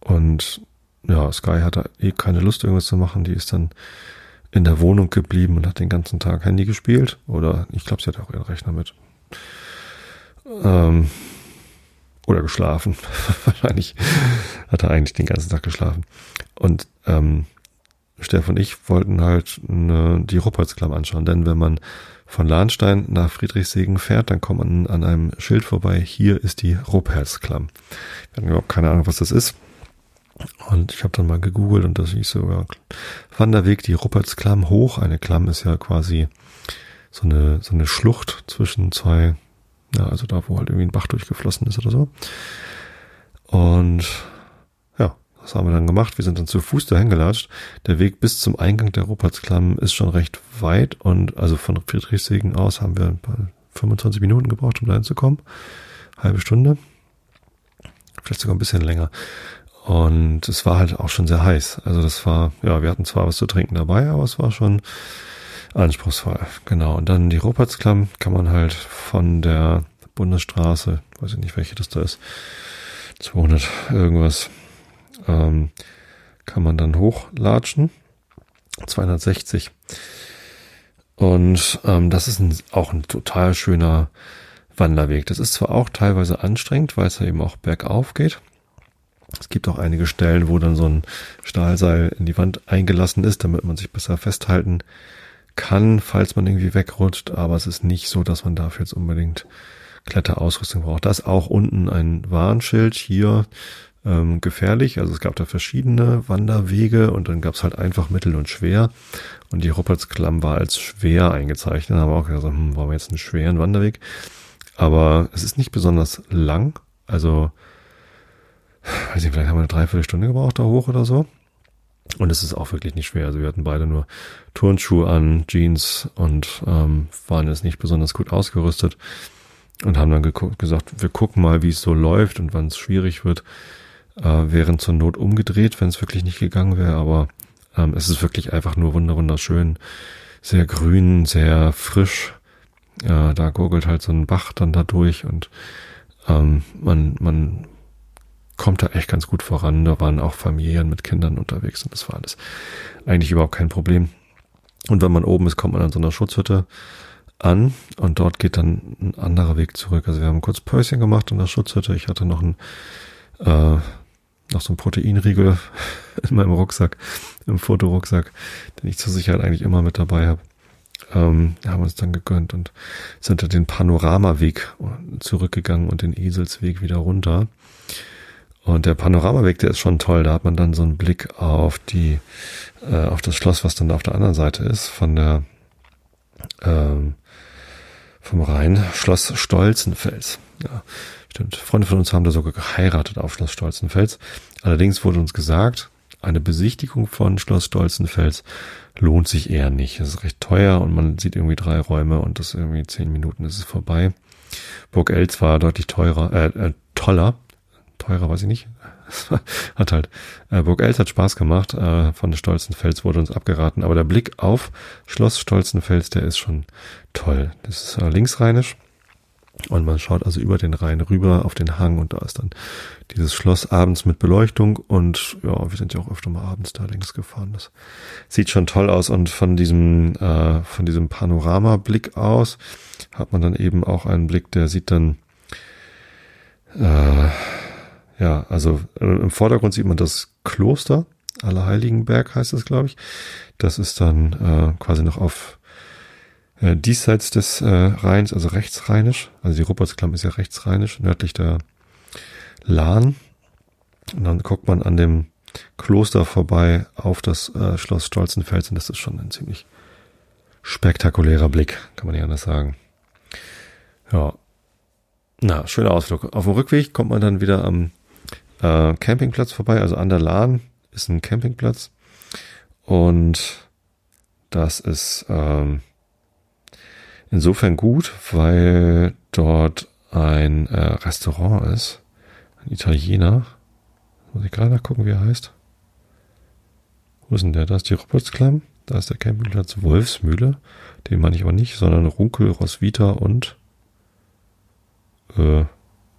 und ja, Sky hatte eh keine Lust, irgendwas zu machen. Die ist dann in der Wohnung geblieben und hat den ganzen Tag Handy gespielt. Oder ich glaube, sie hatte auch ihren Rechner mit. Ähm, oder geschlafen. Wahrscheinlich hat er eigentlich den ganzen Tag geschlafen. Und ähm, Steff und ich wollten halt eine, die Rupertsklamm anschauen, denn wenn man von Lahnstein nach Friedrichsegen fährt, dann kommt man an einem Schild vorbei, hier ist die Rupertsklamm. Wir hatten überhaupt keine Ahnung, was das ist. Und ich habe dann mal gegoogelt und das hieß sogar Wanderweg, die Rupertsklamm hoch. Eine Klamm ist ja quasi so eine, so eine Schlucht zwischen zwei ja, also da, wo halt irgendwie ein Bach durchgeflossen ist oder so. Und das haben wir dann gemacht. Wir sind dann zu Fuß dahin gelatscht. Der Weg bis zum Eingang der Rupertsklamm ist schon recht weit und also von Friedrichsegen aus haben wir ein paar 25 Minuten gebraucht, um dahin zu kommen. Halbe Stunde. Vielleicht sogar ein bisschen länger. Und es war halt auch schon sehr heiß. Also das war, ja, wir hatten zwar was zu trinken dabei, aber es war schon Anspruchsvoll, genau. Und dann die Rupertsklamm kann man halt von der Bundesstraße, weiß ich nicht, welche das da ist, 200 irgendwas, ähm, kann man dann hochlatschen. 260. Und ähm, das ist ein, auch ein total schöner Wanderweg. Das ist zwar auch teilweise anstrengend, weil es ja eben auch bergauf geht. Es gibt auch einige Stellen, wo dann so ein Stahlseil in die Wand eingelassen ist, damit man sich besser festhalten kann, falls man irgendwie wegrutscht, aber es ist nicht so, dass man dafür jetzt unbedingt Kletterausrüstung braucht. Da ist auch unten ein Warnschild hier ähm, gefährlich. Also es gab da verschiedene Wanderwege und dann gab es halt einfach mittel und schwer. Und die Ruppertsklamm war als schwer eingezeichnet. Da haben wir auch gesagt, hm, wollen wir jetzt einen schweren Wanderweg? Aber es ist nicht besonders lang. Also, weiß nicht, vielleicht haben wir eine Dreiviertelstunde gebraucht da hoch oder so. Und es ist auch wirklich nicht schwer. Also wir hatten beide nur Turnschuhe an, Jeans und ähm, waren jetzt nicht besonders gut ausgerüstet und haben dann geguckt, gesagt, wir gucken mal, wie es so läuft und wann es schwierig wird. Äh, wären zur Not umgedreht, wenn es wirklich nicht gegangen wäre, aber ähm, es ist wirklich einfach nur wunderschön, sehr grün, sehr frisch. Äh, da gurgelt halt so ein Bach dann da durch und ähm, man, man kommt da echt ganz gut voran. Da waren auch Familien mit Kindern unterwegs und das war alles eigentlich überhaupt kein Problem. Und wenn man oben ist, kommt man an so einer Schutzhütte an und dort geht dann ein anderer Weg zurück. Also wir haben kurz Päuschen gemacht in der Schutzhütte. Ich hatte noch ein äh, noch so ein Proteinriegel in meinem Rucksack, im Fotorucksack, den ich zur Sicherheit eigentlich immer mit dabei habe. Ähm, haben uns dann gegönnt und sind dann den Panoramaweg zurückgegangen und den Eselsweg wieder runter. Und der Panoramaweg, der ist schon toll. Da hat man dann so einen Blick auf die, äh, auf das Schloss, was dann auf der anderen Seite ist, von der, ähm, vom Rhein, Schloss Stolzenfels. Ja, stimmt. Freunde von uns haben da sogar geheiratet auf Schloss Stolzenfels. Allerdings wurde uns gesagt, eine Besichtigung von Schloss Stolzenfels lohnt sich eher nicht. Es ist recht teuer und man sieht irgendwie drei Räume und das irgendwie zehn Minuten ist es vorbei. Burg Els war deutlich teurer, äh, äh toller teurer, weiß ich nicht. hat halt äh, Burg Els hat Spaß gemacht. Äh, von Stolzenfels wurde uns abgeraten, aber der Blick auf Schloss Stolzenfels, der ist schon toll. Das ist äh, linksrheinisch und man schaut also über den Rhein rüber auf den Hang und da ist dann dieses Schloss abends mit Beleuchtung und ja, wir sind ja auch öfter mal abends da längs gefahren. Das sieht schon toll aus und von diesem äh, von diesem Panoramablick aus hat man dann eben auch einen Blick, der sieht dann äh, ja, also äh, im Vordergrund sieht man das Kloster, Allerheiligenberg heißt es, glaube ich. Das ist dann äh, quasi noch auf äh, diesseits des äh, Rheins, also rechtsrheinisch. Also die Ruppertsklamm ist ja rechtsrheinisch, nördlich der Lahn. Und dann guckt man an dem Kloster vorbei auf das äh, Schloss Stolzenfels und das ist schon ein ziemlich spektakulärer Blick, kann man nicht anders sagen. Ja. Na, schöner Ausflug. Auf dem Rückweg kommt man dann wieder am äh, Campingplatz vorbei, also an der Lahn ist ein Campingplatz und das ist ähm, insofern gut, weil dort ein äh, Restaurant ist, ein Italiener. Muss ich gerade nachgucken, wie er heißt. Wo ist denn der? Da ist die Robertsklamm, da ist der Campingplatz Wolfsmühle, den meine ich aber nicht, sondern Runkel, Roswitha und äh,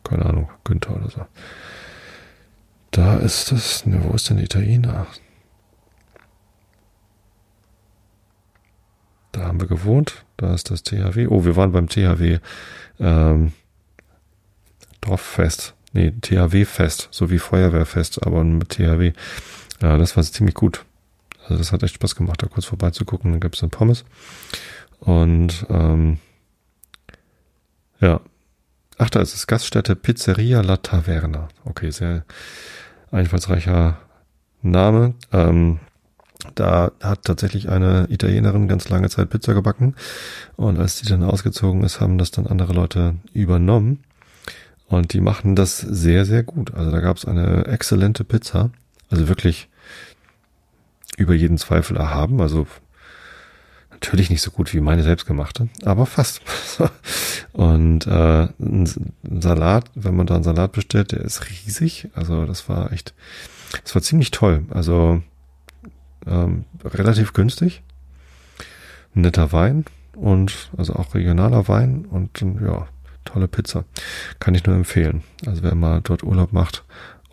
keine Ahnung, Günther oder so. Da ist das, ne, wo ist denn Italiener? Da haben wir gewohnt. Da ist das THW. Oh, wir waren beim THW ähm, Dorffest. Nee, THW-Fest, so wie Feuerwehrfest, aber mit THW. Ja, das war ziemlich gut. Also das hat echt Spaß gemacht, da kurz vorbeizugucken. Dann gab es dann Pommes. Und ähm, ja. Ach, da ist es Gaststätte Pizzeria La Taverna. Okay, sehr einfallsreicher Name. Ähm, da hat tatsächlich eine Italienerin ganz lange Zeit Pizza gebacken. Und als die dann ausgezogen ist, haben das dann andere Leute übernommen. Und die machen das sehr, sehr gut. Also da gab es eine exzellente Pizza. Also wirklich über jeden Zweifel erhaben. Also natürlich nicht so gut wie meine selbstgemachte, aber fast. Und äh, ein Salat, wenn man da einen Salat bestellt, der ist riesig. Also das war echt, das war ziemlich toll. Also ähm, relativ günstig. Netter Wein und also auch regionaler Wein und ja, tolle Pizza. Kann ich nur empfehlen. Also wer mal dort Urlaub macht,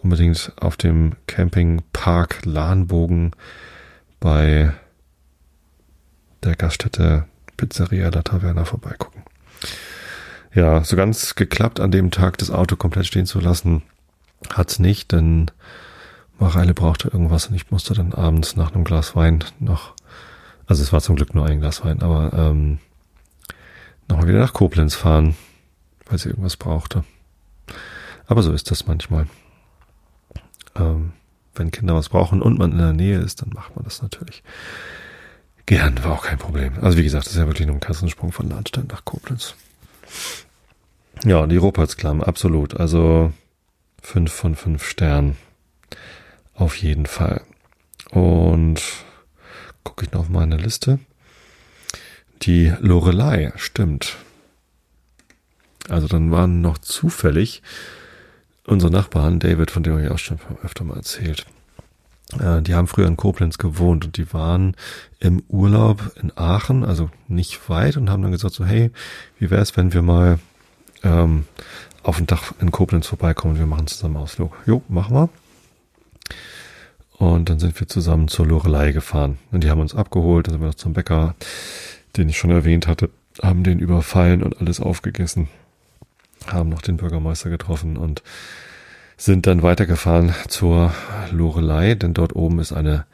unbedingt auf dem Campingpark Lahnbogen bei der Gaststätte Pizzeria La Taverna vorbeigucken. Ja, so ganz geklappt an dem Tag das Auto komplett stehen zu lassen, hat's nicht, denn Mareile brauchte irgendwas und ich musste dann abends nach einem Glas Wein noch, also es war zum Glück nur ein Glas Wein, aber ähm, nochmal wieder nach Koblenz fahren, weil sie irgendwas brauchte. Aber so ist das manchmal. Ähm, wenn Kinder was brauchen und man in der Nähe ist, dann macht man das natürlich. Gern, war auch kein Problem. Also wie gesagt, das ist ja wirklich nur ein Kassensprung von Landstein nach Koblenz. Ja, die Rupertsklamm, absolut. Also fünf von fünf Sternen. Auf jeden Fall. Und gucke ich noch auf meine Liste. Die Lorelei, stimmt. Also dann waren noch zufällig unsere Nachbarn, David, von dem ich auch schon öfter mal erzählt. Äh, die haben früher in Koblenz gewohnt und die waren im Urlaub in Aachen, also nicht weit, und haben dann gesagt so, hey, wie wäre es, wenn wir mal ähm, auf den Dach in Koblenz vorbeikommen und wir machen zusammen Ausflug. Jo, machen wir. Und dann sind wir zusammen zur Lorelei gefahren. Und die haben uns abgeholt, dann sind wir noch zum Bäcker, den ich schon erwähnt hatte, haben den überfallen und alles aufgegessen. Haben noch den Bürgermeister getroffen und sind dann weitergefahren zur Lorelei, denn dort oben ist eine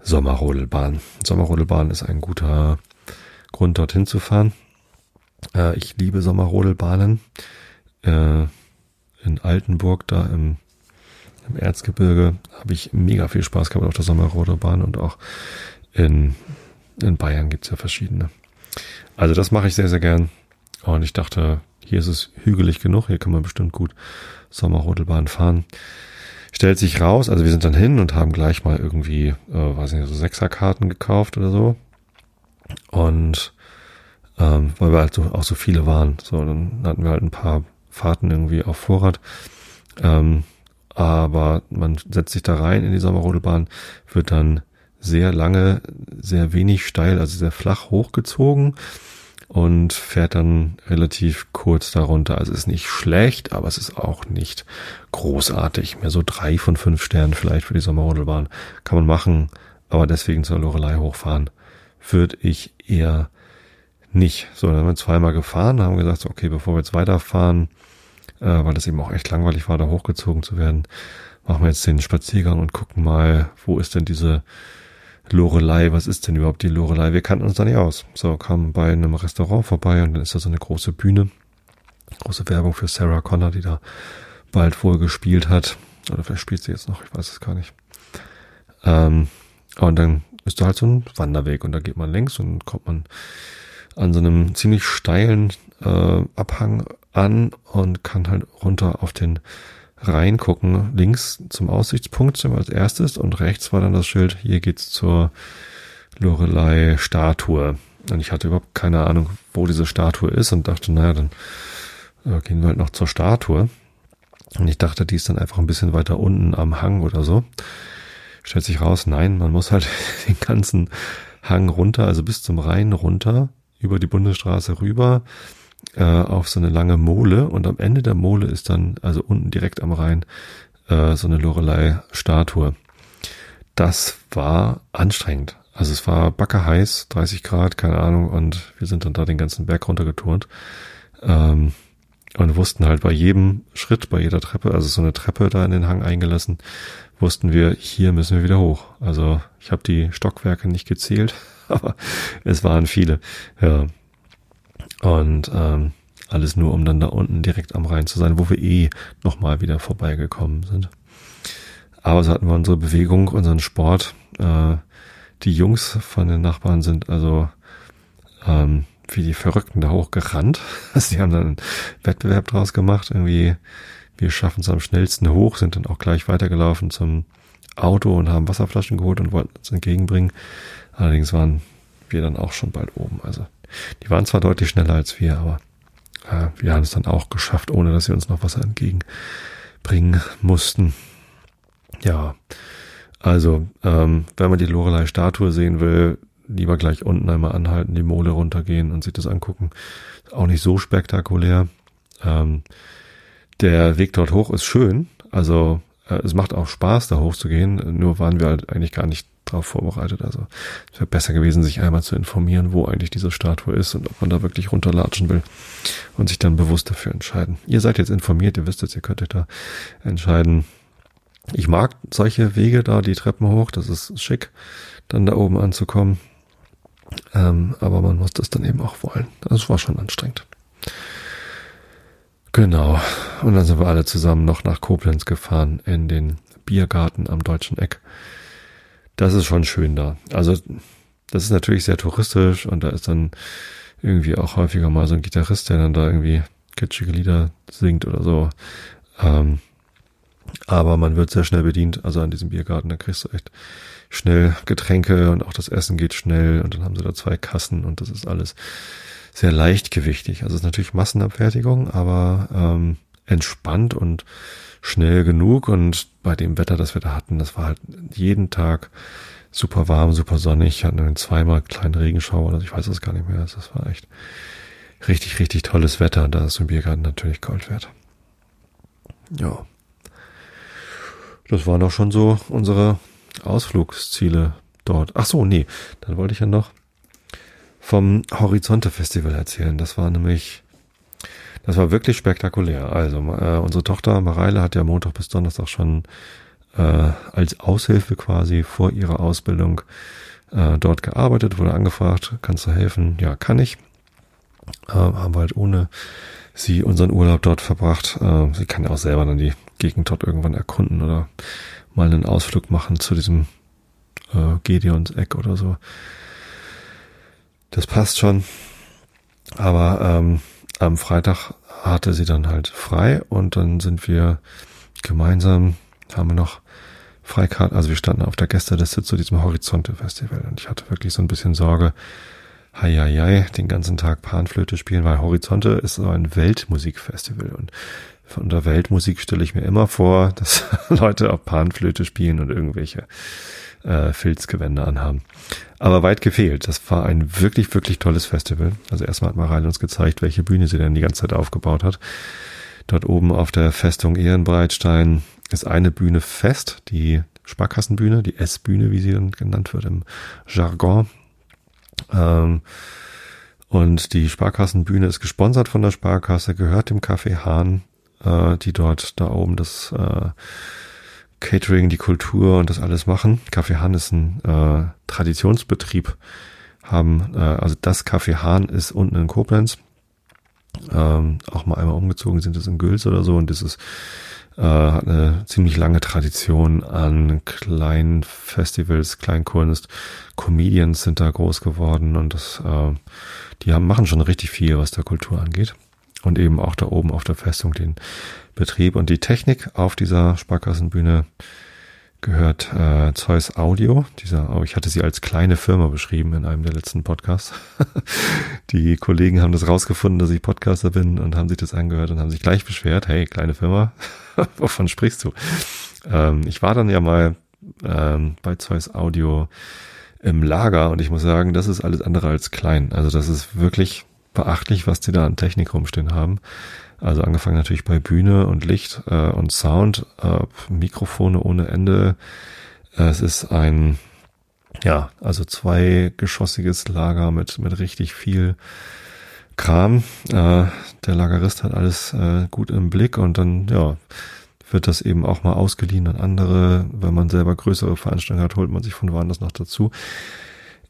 Sommerrodelbahn. Sommerrodelbahn ist ein guter Grund, dorthin zu fahren. Äh, ich liebe Sommerrodelbahnen. Äh, in Altenburg, da im im Erzgebirge habe ich mega viel Spaß gehabt auf der Sommerrodelbahn und auch in, in Bayern gibt's ja verschiedene. Also das mache ich sehr, sehr gern. Und ich dachte, hier ist es hügelig genug, hier kann man bestimmt gut Sommerrodelbahn fahren. Stellt sich raus, also wir sind dann hin und haben gleich mal irgendwie, äh, weiß nicht, so Sechserkarten gekauft oder so. Und ähm, weil wir halt so, auch so viele waren. So, dann hatten wir halt ein paar Fahrten irgendwie auf Vorrat. Ähm, aber man setzt sich da rein in die Sommerrodelbahn, wird dann sehr lange, sehr wenig steil, also sehr flach hochgezogen und fährt dann relativ kurz darunter. Also ist nicht schlecht, aber es ist auch nicht großartig. Mehr so drei von fünf Sternen vielleicht für die Sommerrodelbahn kann man machen, aber deswegen zur Lorelei hochfahren würde ich eher nicht. So, dann haben wir zweimal gefahren, haben gesagt, okay, bevor wir jetzt weiterfahren, äh, weil das eben auch echt langweilig war, da hochgezogen zu werden. Machen wir jetzt den Spaziergang und gucken mal, wo ist denn diese Lorelei, was ist denn überhaupt die Lorelei? Wir kannten uns da nicht aus. So, kamen bei einem Restaurant vorbei und dann ist da so eine große Bühne. Große Werbung für Sarah Connor, die da bald wohl gespielt hat. Oder vielleicht spielt sie jetzt noch, ich weiß es gar nicht. Ähm, und dann ist da halt so ein Wanderweg und da geht man längs und kommt man an so einem ziemlich steilen äh, Abhang an und kann halt runter auf den Rhein gucken. Links zum Aussichtspunkt sind wir als erstes und rechts war dann das Schild, hier geht's zur Lorelei-Statue. Und ich hatte überhaupt keine Ahnung, wo diese Statue ist und dachte, naja, dann äh, gehen wir halt noch zur Statue. Und ich dachte, die ist dann einfach ein bisschen weiter unten am Hang oder so. Stellt sich raus, nein, man muss halt den ganzen Hang runter, also bis zum Rhein runter, über die Bundesstraße rüber, äh, auf so eine lange Mole und am Ende der Mole ist dann, also unten direkt am Rhein, äh, so eine Lorelei-Statue. Das war anstrengend. Also es war backerheiß, 30 Grad, keine Ahnung, und wir sind dann da den ganzen Berg runtergeturnt. Ähm, und wussten halt bei jedem Schritt, bei jeder Treppe, also so eine Treppe da in den Hang eingelassen, wussten wir, hier müssen wir wieder hoch. Also ich habe die Stockwerke nicht gezählt, aber es waren viele. Ja. Und ähm, alles nur, um dann da unten direkt am Rhein zu sein, wo wir eh nochmal wieder vorbeigekommen sind. Aber so hatten wir unsere Bewegung, unseren Sport. Äh, die Jungs von den Nachbarn sind also ähm, wie die Verrückten da hochgerannt. Sie haben dann einen Wettbewerb draus gemacht. Irgendwie, wir schaffen es am schnellsten hoch, sind dann auch gleich weitergelaufen zum Auto und haben Wasserflaschen geholt und wollten uns entgegenbringen. Allerdings waren wir dann auch schon bald oben. Also die waren zwar deutlich schneller als wir, aber äh, wir haben es dann auch geschafft, ohne dass sie uns noch Wasser entgegenbringen mussten. Ja, also, ähm, wenn man die Lorelei-Statue sehen will, lieber gleich unten einmal anhalten, die Mole runtergehen und sich das angucken. Auch nicht so spektakulär. Ähm, der Weg dort hoch ist schön. Also es macht auch Spaß, da hoch zu gehen. Nur waren wir halt eigentlich gar nicht darauf vorbereitet. Also es wäre besser gewesen, sich einmal zu informieren, wo eigentlich diese Statue ist und ob man da wirklich runterlatschen will und sich dann bewusst dafür entscheiden. Ihr seid jetzt informiert, ihr wisst jetzt, ihr könntet da entscheiden, ich mag solche Wege da, die Treppen hoch, das ist schick, dann da oben anzukommen. Ähm, aber man muss das dann eben auch wollen. Das war schon anstrengend. Genau. Und dann sind wir alle zusammen noch nach Koblenz gefahren in den Biergarten am Deutschen Eck. Das ist schon schön da. Also das ist natürlich sehr touristisch und da ist dann irgendwie auch häufiger mal so ein Gitarrist, der dann da irgendwie kitschige Lieder singt oder so. Ähm, aber man wird sehr schnell bedient, also an diesem Biergarten, da kriegst du echt schnell Getränke und auch das Essen geht schnell und dann haben sie da zwei Kassen und das ist alles sehr leichtgewichtig. Also es ist natürlich Massenabfertigung, aber ähm, entspannt und schnell genug und bei dem Wetter, das wir da hatten, das war halt jeden Tag super warm, super sonnig, hatten zweimal kleinen Regenschauer, also ich weiß es gar nicht mehr, das war echt richtig, richtig tolles Wetter, da ist so ein Biergarten natürlich Gold wert. Ja. Das waren doch schon so unsere Ausflugsziele dort. Ach so, nee, dann wollte ich ja noch vom Horizonte Festival erzählen. Das war nämlich, das war wirklich spektakulär. Also äh, unsere Tochter Mareile hat ja Montag bis Donnerstag schon äh, als Aushilfe quasi vor ihrer Ausbildung äh, dort gearbeitet, wurde angefragt, kannst du helfen? Ja, kann ich. Äh, haben halt ohne sie unseren Urlaub dort verbracht. Äh, sie kann ja auch selber dann die Gegend dort irgendwann erkunden oder mal einen Ausflug machen zu diesem äh, Gedeons Eck oder so. Das passt schon. Aber ähm, am Freitag hatte sie dann halt frei und dann sind wir gemeinsam, haben wir noch Freikarten, also wir standen auf der Gästeliste zu diesem Horizonte Festival und ich hatte wirklich so ein bisschen Sorge, Heieiei, den ganzen Tag Panflöte spielen, weil Horizonte ist so ein Weltmusikfestival und von der Weltmusik stelle ich mir immer vor, dass Leute auf Panflöte spielen und irgendwelche äh, Filzgewänder anhaben. Aber weit gefehlt. Das war ein wirklich, wirklich tolles Festival. Also erstmal hat Mareile uns gezeigt, welche Bühne sie denn die ganze Zeit aufgebaut hat. Dort oben auf der Festung Ehrenbreitstein ist eine Bühne fest, die Sparkassenbühne, die S-Bühne, wie sie dann genannt wird im Jargon. Ähm, und die Sparkassenbühne ist gesponsert von der Sparkasse, gehört dem Café Hahn, äh, die dort da oben das äh, Catering, die Kultur und das alles machen. Café Hahn ist ein äh, Traditionsbetrieb, haben, äh, also das Café Hahn ist unten in Koblenz, ähm, auch mal einmal umgezogen sind es in Güls oder so und das ist äh, hat eine ziemlich lange Tradition an kleinen Festivals, Kleinkunst. Comedians sind da groß geworden und das, äh, die haben, machen schon richtig viel, was der Kultur angeht. Und eben auch da oben auf der Festung den Betrieb und die Technik auf dieser Sparkassenbühne gehört äh, Zeus Audio. Dieser, oh, ich hatte sie als kleine Firma beschrieben in einem der letzten Podcasts. die Kollegen haben das rausgefunden, dass ich Podcaster bin und haben sich das angehört und haben sich gleich beschwert. Hey, kleine Firma, wovon sprichst du? Ähm, ich war dann ja mal ähm, bei Zeus Audio im Lager und ich muss sagen, das ist alles andere als klein. Also das ist wirklich beachtlich, was die da an Technik rumstehen haben. Also angefangen natürlich bei Bühne und Licht äh, und Sound, äh, Mikrofone ohne Ende. Äh, es ist ein, ja, also zweigeschossiges Lager mit, mit richtig viel Kram. Äh, der Lagerist hat alles äh, gut im Blick und dann, ja, wird das eben auch mal ausgeliehen an andere. Wenn man selber größere Veranstaltungen hat, holt man sich von woanders noch dazu.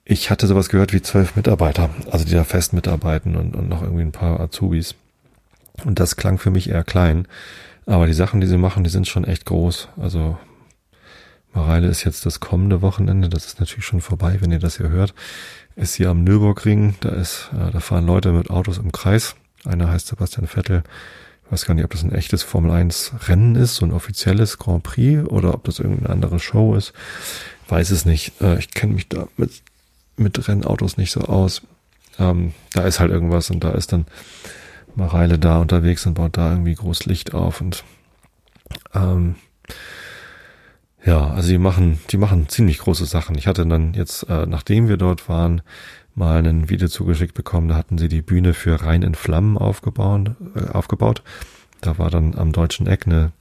Ich hatte sowas gehört wie zwölf Mitarbeiter, also die da fest mitarbeiten und, und noch irgendwie ein paar Azubis. Und das klang für mich eher klein. Aber die Sachen, die sie machen, die sind schon echt groß. Also Mareile ist jetzt das kommende Wochenende, das ist natürlich schon vorbei, wenn ihr das hier hört, ist hier am Nürburgring, da ist, äh, da fahren Leute mit Autos im Kreis. Einer heißt Sebastian Vettel. Ich weiß gar nicht, ob das ein echtes Formel 1 Rennen ist, so ein offizielles Grand Prix oder ob das irgendeine andere Show ist. Weiß es nicht. Äh, ich kenne mich da mit, mit Rennautos nicht so aus. Ähm, da ist halt irgendwas und da ist dann Mareile da unterwegs und baut da irgendwie groß Licht auf und ähm, ja, also die machen, die machen ziemlich große Sachen. Ich hatte dann jetzt, äh, nachdem wir dort waren, mal ein Video zugeschickt bekommen. Da hatten sie die Bühne für Rein in Flammen aufgebaut. Äh, aufgebaut. Da war dann am deutschen Eck eine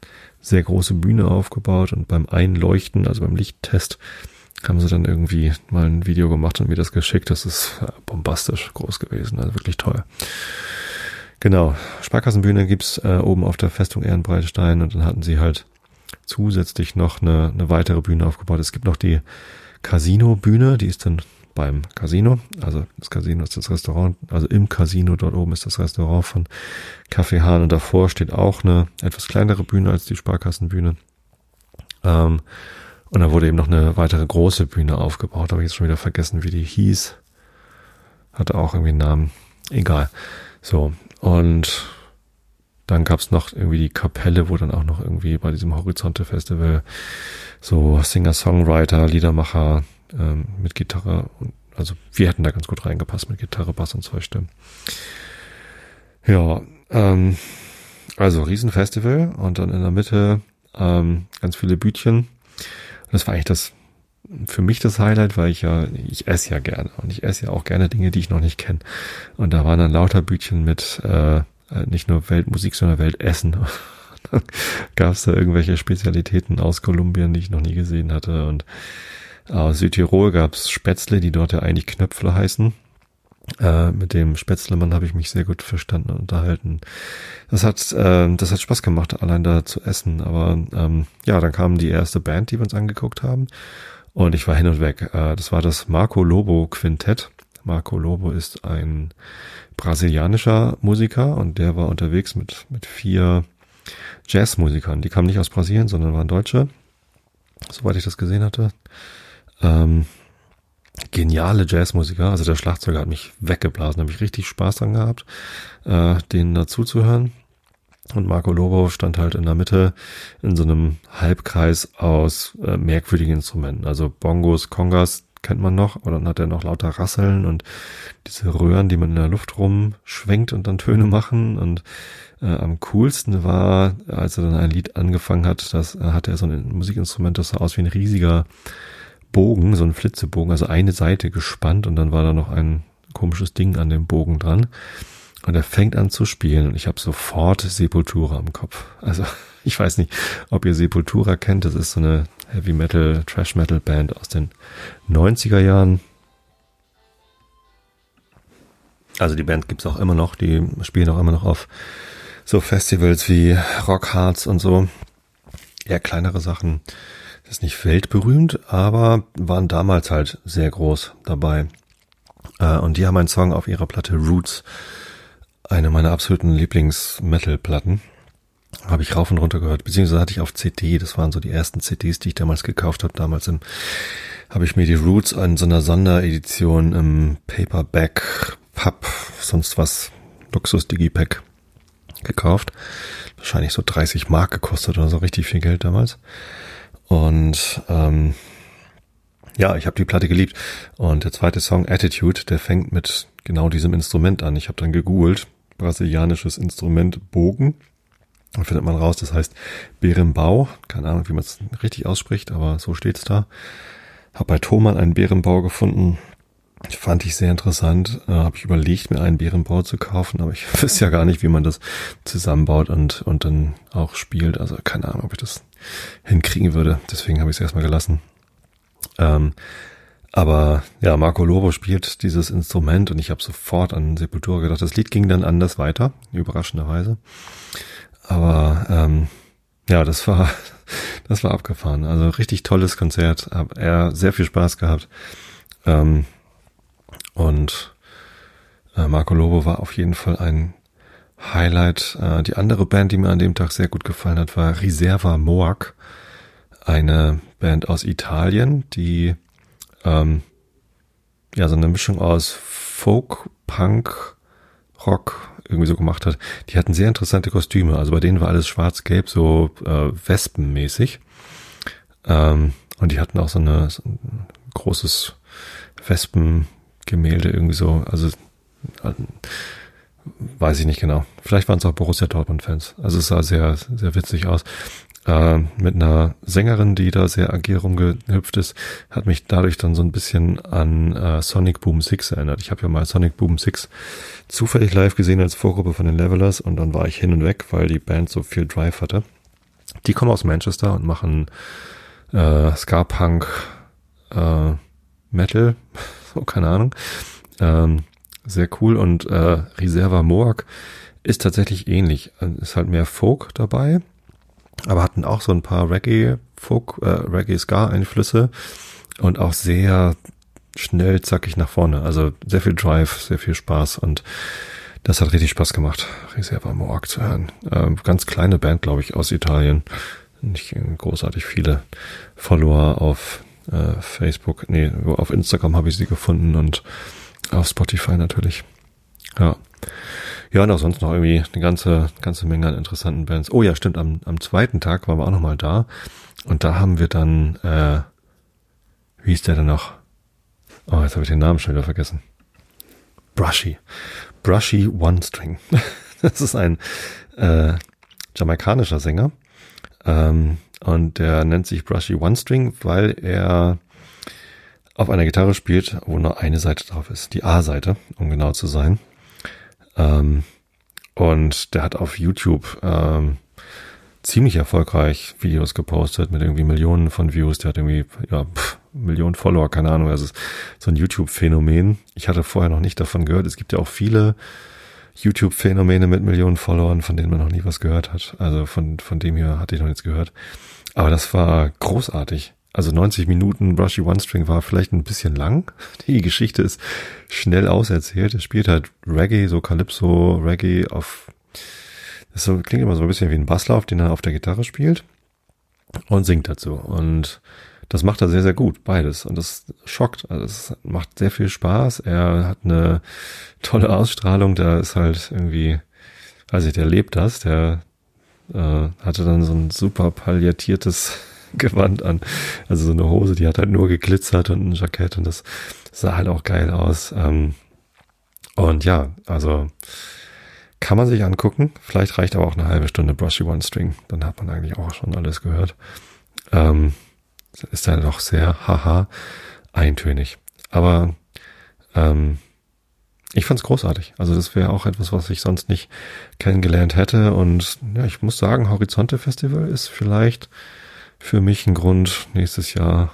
sehr große Bühne aufgebaut und beim Einleuchten, also beim Lichttest, haben sie dann irgendwie mal ein Video gemacht und mir das geschickt. Das ist bombastisch groß gewesen, also wirklich toll. Genau, Sparkassenbühne gibt's äh, oben auf der Festung Ehrenbreitstein und dann hatten sie halt zusätzlich noch eine, eine weitere Bühne aufgebaut. Es gibt noch die Casino-Bühne, die ist dann beim Casino. Also das Casino ist das Restaurant, also im Casino dort oben ist das Restaurant von Café Hahn und davor steht auch eine etwas kleinere Bühne als die Sparkassenbühne. Ähm, und da wurde eben noch eine weitere große Bühne aufgebaut, habe ich jetzt schon wieder vergessen, wie die hieß. Hatte auch irgendwie einen Namen. Egal. So, und dann gab's noch irgendwie die Kapelle, wo dann auch noch irgendwie bei diesem Horizonte Festival so Singer-Songwriter, Liedermacher ähm, mit Gitarre und also wir hätten da ganz gut reingepasst mit Gitarre, Bass und zwei Stimmen. Ja, ähm, also Riesenfestival und dann in der Mitte ähm, ganz viele Bütchen. Das war eigentlich das für mich das Highlight, weil ich ja, ich esse ja gerne und ich esse ja auch gerne Dinge, die ich noch nicht kenne. Und da waren dann lauter Bütchen mit äh, nicht nur Weltmusik, sondern Weltessen. Gab es da irgendwelche Spezialitäten aus Kolumbien, die ich noch nie gesehen hatte. Und aus Südtirol gab es Spätzle, die dort ja eigentlich Knöpfle heißen. Äh, mit dem Spätzlemann habe ich mich sehr gut verstanden und unterhalten. Das hat, äh, das hat Spaß gemacht, allein da zu essen. Aber ähm, ja, dann kam die erste Band, die wir uns angeguckt haben. Und ich war hin und weg. Äh, das war das Marco Lobo Quintett. Marco Lobo ist ein brasilianischer Musiker und der war unterwegs mit, mit vier Jazzmusikern. Die kamen nicht aus Brasilien, sondern waren Deutsche, soweit ich das gesehen hatte. Ähm, geniale Jazzmusiker. Also der Schlagzeuger hat mich weggeblasen, habe ich richtig Spaß dran gehabt, äh, denen dazu zu hören. Und Marco Lobo stand halt in der Mitte in so einem Halbkreis aus äh, merkwürdigen Instrumenten. Also Bongos, Kongas kennt man noch, aber dann hat er noch lauter Rasseln und diese Röhren, die man in der Luft rumschwenkt und dann Töne machen. Und äh, am coolsten war, als er dann ein Lied angefangen hat, das äh, hatte er so ein Musikinstrument, das sah aus wie ein riesiger Bogen, so ein Flitzebogen, also eine Seite gespannt und dann war da noch ein komisches Ding an dem Bogen dran. Und er fängt an zu spielen und ich habe sofort Sepultura im Kopf. Also ich weiß nicht, ob ihr Sepultura kennt. Das ist so eine Heavy Metal, Trash Metal Band aus den 90er Jahren. Also die Band gibt's auch immer noch. Die spielen auch immer noch auf so Festivals wie Rock Hearts und so. Eher kleinere Sachen. Ist nicht weltberühmt, aber waren damals halt sehr groß dabei. Äh, und die haben einen Song auf ihrer Platte Roots eine meiner absoluten Lieblings-Metal-Platten. habe ich rauf und runter gehört, beziehungsweise hatte ich auf CD, das waren so die ersten CDs, die ich damals gekauft habe. Damals im, habe ich mir die Roots in so einer Sonderedition im Paperback, Pub, sonst was, Luxus Digipack gekauft. Wahrscheinlich so 30 Mark gekostet oder so, richtig viel Geld damals. Und ähm, ja, ich habe die Platte geliebt. Und der zweite Song, Attitude, der fängt mit genau diesem Instrument an. Ich habe dann gegoogelt, brasilianisches Instrument Bogen da findet man raus, das heißt Bärenbau. Keine Ahnung, wie man es richtig ausspricht, aber so steht's da. Hab bei Thomann einen Bärenbau gefunden. Fand ich sehr interessant. Äh, Habe ich überlegt, mir einen Bärenbau zu kaufen, aber ich wüsste ja gar nicht, wie man das zusammenbaut und, und dann auch spielt. Also keine Ahnung, ob ich das hinkriegen würde. Deswegen habe ich es erstmal gelassen. Ähm, aber ja, Marco Lobo spielt dieses Instrument und ich habe sofort an Sepultura gedacht. Das Lied ging dann anders weiter, überraschenderweise. Aber ähm, ja, das war das war abgefahren. Also richtig tolles Konzert. Hab er sehr viel Spaß gehabt. Ähm, und äh, Marco Lobo war auf jeden Fall ein Highlight. Äh, die andere Band, die mir an dem Tag sehr gut gefallen hat, war Riserva Moak, eine Band aus Italien, die ähm, ja so eine Mischung aus Folk, Punk, Rock irgendwie so gemacht hat, die hatten sehr interessante Kostüme. Also bei denen war alles schwarz-gelb, so äh, Wespenmäßig. Ähm, und die hatten auch so, eine, so ein großes Wespengemälde irgendwie so. Also weiß ich nicht genau. Vielleicht waren es auch Borussia Dortmund-Fans. Also es sah sehr, sehr witzig aus äh, mit einer Sängerin, die da sehr agil rumgehüpft ist, hat mich dadurch dann so ein bisschen an äh, Sonic Boom 6 erinnert. Ich habe ja mal Sonic Boom 6 zufällig live gesehen als Vorgruppe von den Levelers und dann war ich hin und weg, weil die Band so viel Drive hatte. Die kommen aus Manchester und machen äh, Ska-Punk, äh, Metal, so keine Ahnung. Ähm, sehr cool und äh, Reserva Moak ist tatsächlich ähnlich. Ist halt mehr Folk dabei aber hatten auch so ein paar Reggae, Folk, äh, Reggae Ska Einflüsse und auch sehr schnell zackig nach vorne. Also sehr viel Drive, sehr viel Spaß und das hat richtig Spaß gemacht, Reserva Moak zu hören. Ähm, ganz kleine Band, glaube ich, aus Italien. Nicht großartig viele Follower auf äh, Facebook, nee, auf Instagram habe ich sie gefunden und auf Spotify natürlich. Ja. Ja, und auch sonst noch irgendwie eine ganze, ganze Menge an interessanten Bands. Oh ja, stimmt, am, am zweiten Tag waren wir auch nochmal da. Und da haben wir dann, äh, wie hieß der denn noch? Oh, jetzt habe ich den Namen schon wieder vergessen. Brushy. Brushy One String. das ist ein äh, jamaikanischer Sänger. Ähm, und der nennt sich Brushy One String, weil er auf einer Gitarre spielt, wo nur eine Seite drauf ist. Die A-Seite, um genau zu sein. Ähm, und der hat auf YouTube ähm, ziemlich erfolgreich Videos gepostet mit irgendwie Millionen von Views. Der hat irgendwie ja, pff, Millionen Follower, keine Ahnung. Das ist so ein YouTube-Phänomen. Ich hatte vorher noch nicht davon gehört. Es gibt ja auch viele YouTube-Phänomene mit Millionen Followern, von denen man noch nie was gehört hat. Also von, von dem hier hatte ich noch nichts gehört. Aber das war großartig. Also 90 Minuten Brushy One String war vielleicht ein bisschen lang. Die Geschichte ist schnell auserzählt. Es spielt halt Reggae, so Calypso, Reggae auf, das klingt immer so ein bisschen wie ein Basslauf, den er auf der Gitarre spielt und singt dazu. Und das macht er sehr, sehr gut, beides. Und das schockt. Also es macht sehr viel Spaß. Er hat eine tolle Ausstrahlung. Da ist halt irgendwie, weiß ich, der lebt das. Der äh, hatte dann so ein super palliatiertes Gewand an. Also so eine Hose, die hat halt nur geglitzert und ein Jackett und das sah halt auch geil aus. Ähm, und ja, also kann man sich angucken. Vielleicht reicht aber auch eine halbe Stunde Brushy One String. Dann hat man eigentlich auch schon alles gehört. Ähm, ist dann doch sehr haha eintönig. Aber ähm, ich fand's großartig. Also das wäre auch etwas, was ich sonst nicht kennengelernt hätte. Und ja, ich muss sagen, Horizonte Festival ist vielleicht für mich ein Grund, nächstes Jahr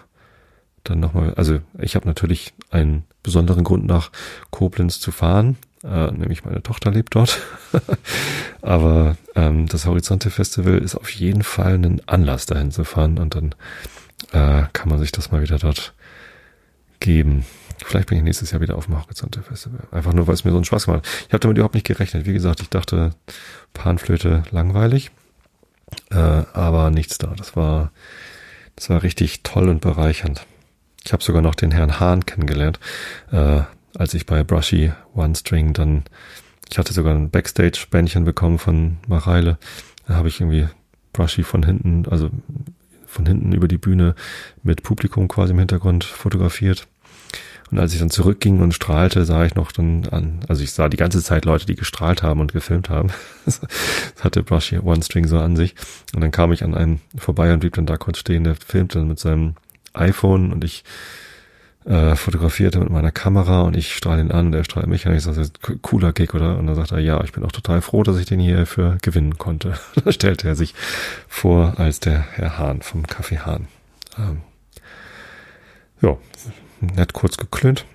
dann nochmal, also ich habe natürlich einen besonderen Grund nach Koblenz zu fahren, äh, nämlich meine Tochter lebt dort. Aber ähm, das Horizonte Festival ist auf jeden Fall ein Anlass, dahin zu fahren und dann äh, kann man sich das mal wieder dort geben. Vielleicht bin ich nächstes Jahr wieder auf dem Horizonte Festival. Einfach nur, weil es mir so einen Spaß gemacht hat. Ich habe damit überhaupt nicht gerechnet. Wie gesagt, ich dachte, Panflöte langweilig. Äh, aber nichts da. Das war, das war richtig toll und bereichernd. Ich habe sogar noch den Herrn Hahn kennengelernt, äh, als ich bei Brushy One String dann, ich hatte sogar ein Backstage-Bändchen bekommen von Mareile. Da habe ich irgendwie Brushy von hinten, also von hinten über die Bühne mit Publikum quasi im Hintergrund fotografiert. Und als ich dann zurückging und strahlte, sah ich noch dann an, also ich sah die ganze Zeit Leute, die gestrahlt haben und gefilmt haben. Das hatte Brushy One String so an sich. Und dann kam ich an einem vorbei und blieb dann da kurz stehen. Der filmte dann mit seinem iPhone und ich äh, fotografierte mit meiner Kamera und ich strahle ihn an und er strahlt mich an. Ich sage, cooler Gig, oder? Und dann sagt er, ja, ich bin auch total froh, dass ich den hier für gewinnen konnte. da stellte er sich vor als der Herr Hahn vom Café Hahn. Ähm, ja, nett kurz geklönt.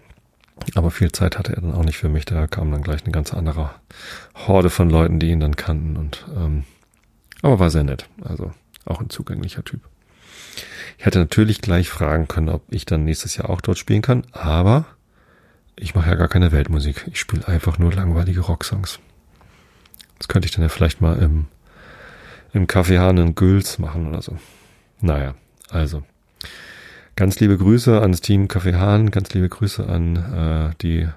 Aber viel Zeit hatte er dann auch nicht für mich. Da kam dann gleich eine ganz andere Horde von Leuten, die ihn dann kannten. Und ähm, aber war sehr nett. Also auch ein zugänglicher Typ. Ich hätte natürlich gleich fragen können, ob ich dann nächstes Jahr auch dort spielen kann, aber ich mache ja gar keine Weltmusik. Ich spiele einfach nur langweilige Rocksongs. Das könnte ich dann ja vielleicht mal im, im Kaffeehahn in Güls machen oder so. Naja, also. Ganz liebe Grüße an das Team Kaffee Hahn, ganz liebe Grüße an äh, die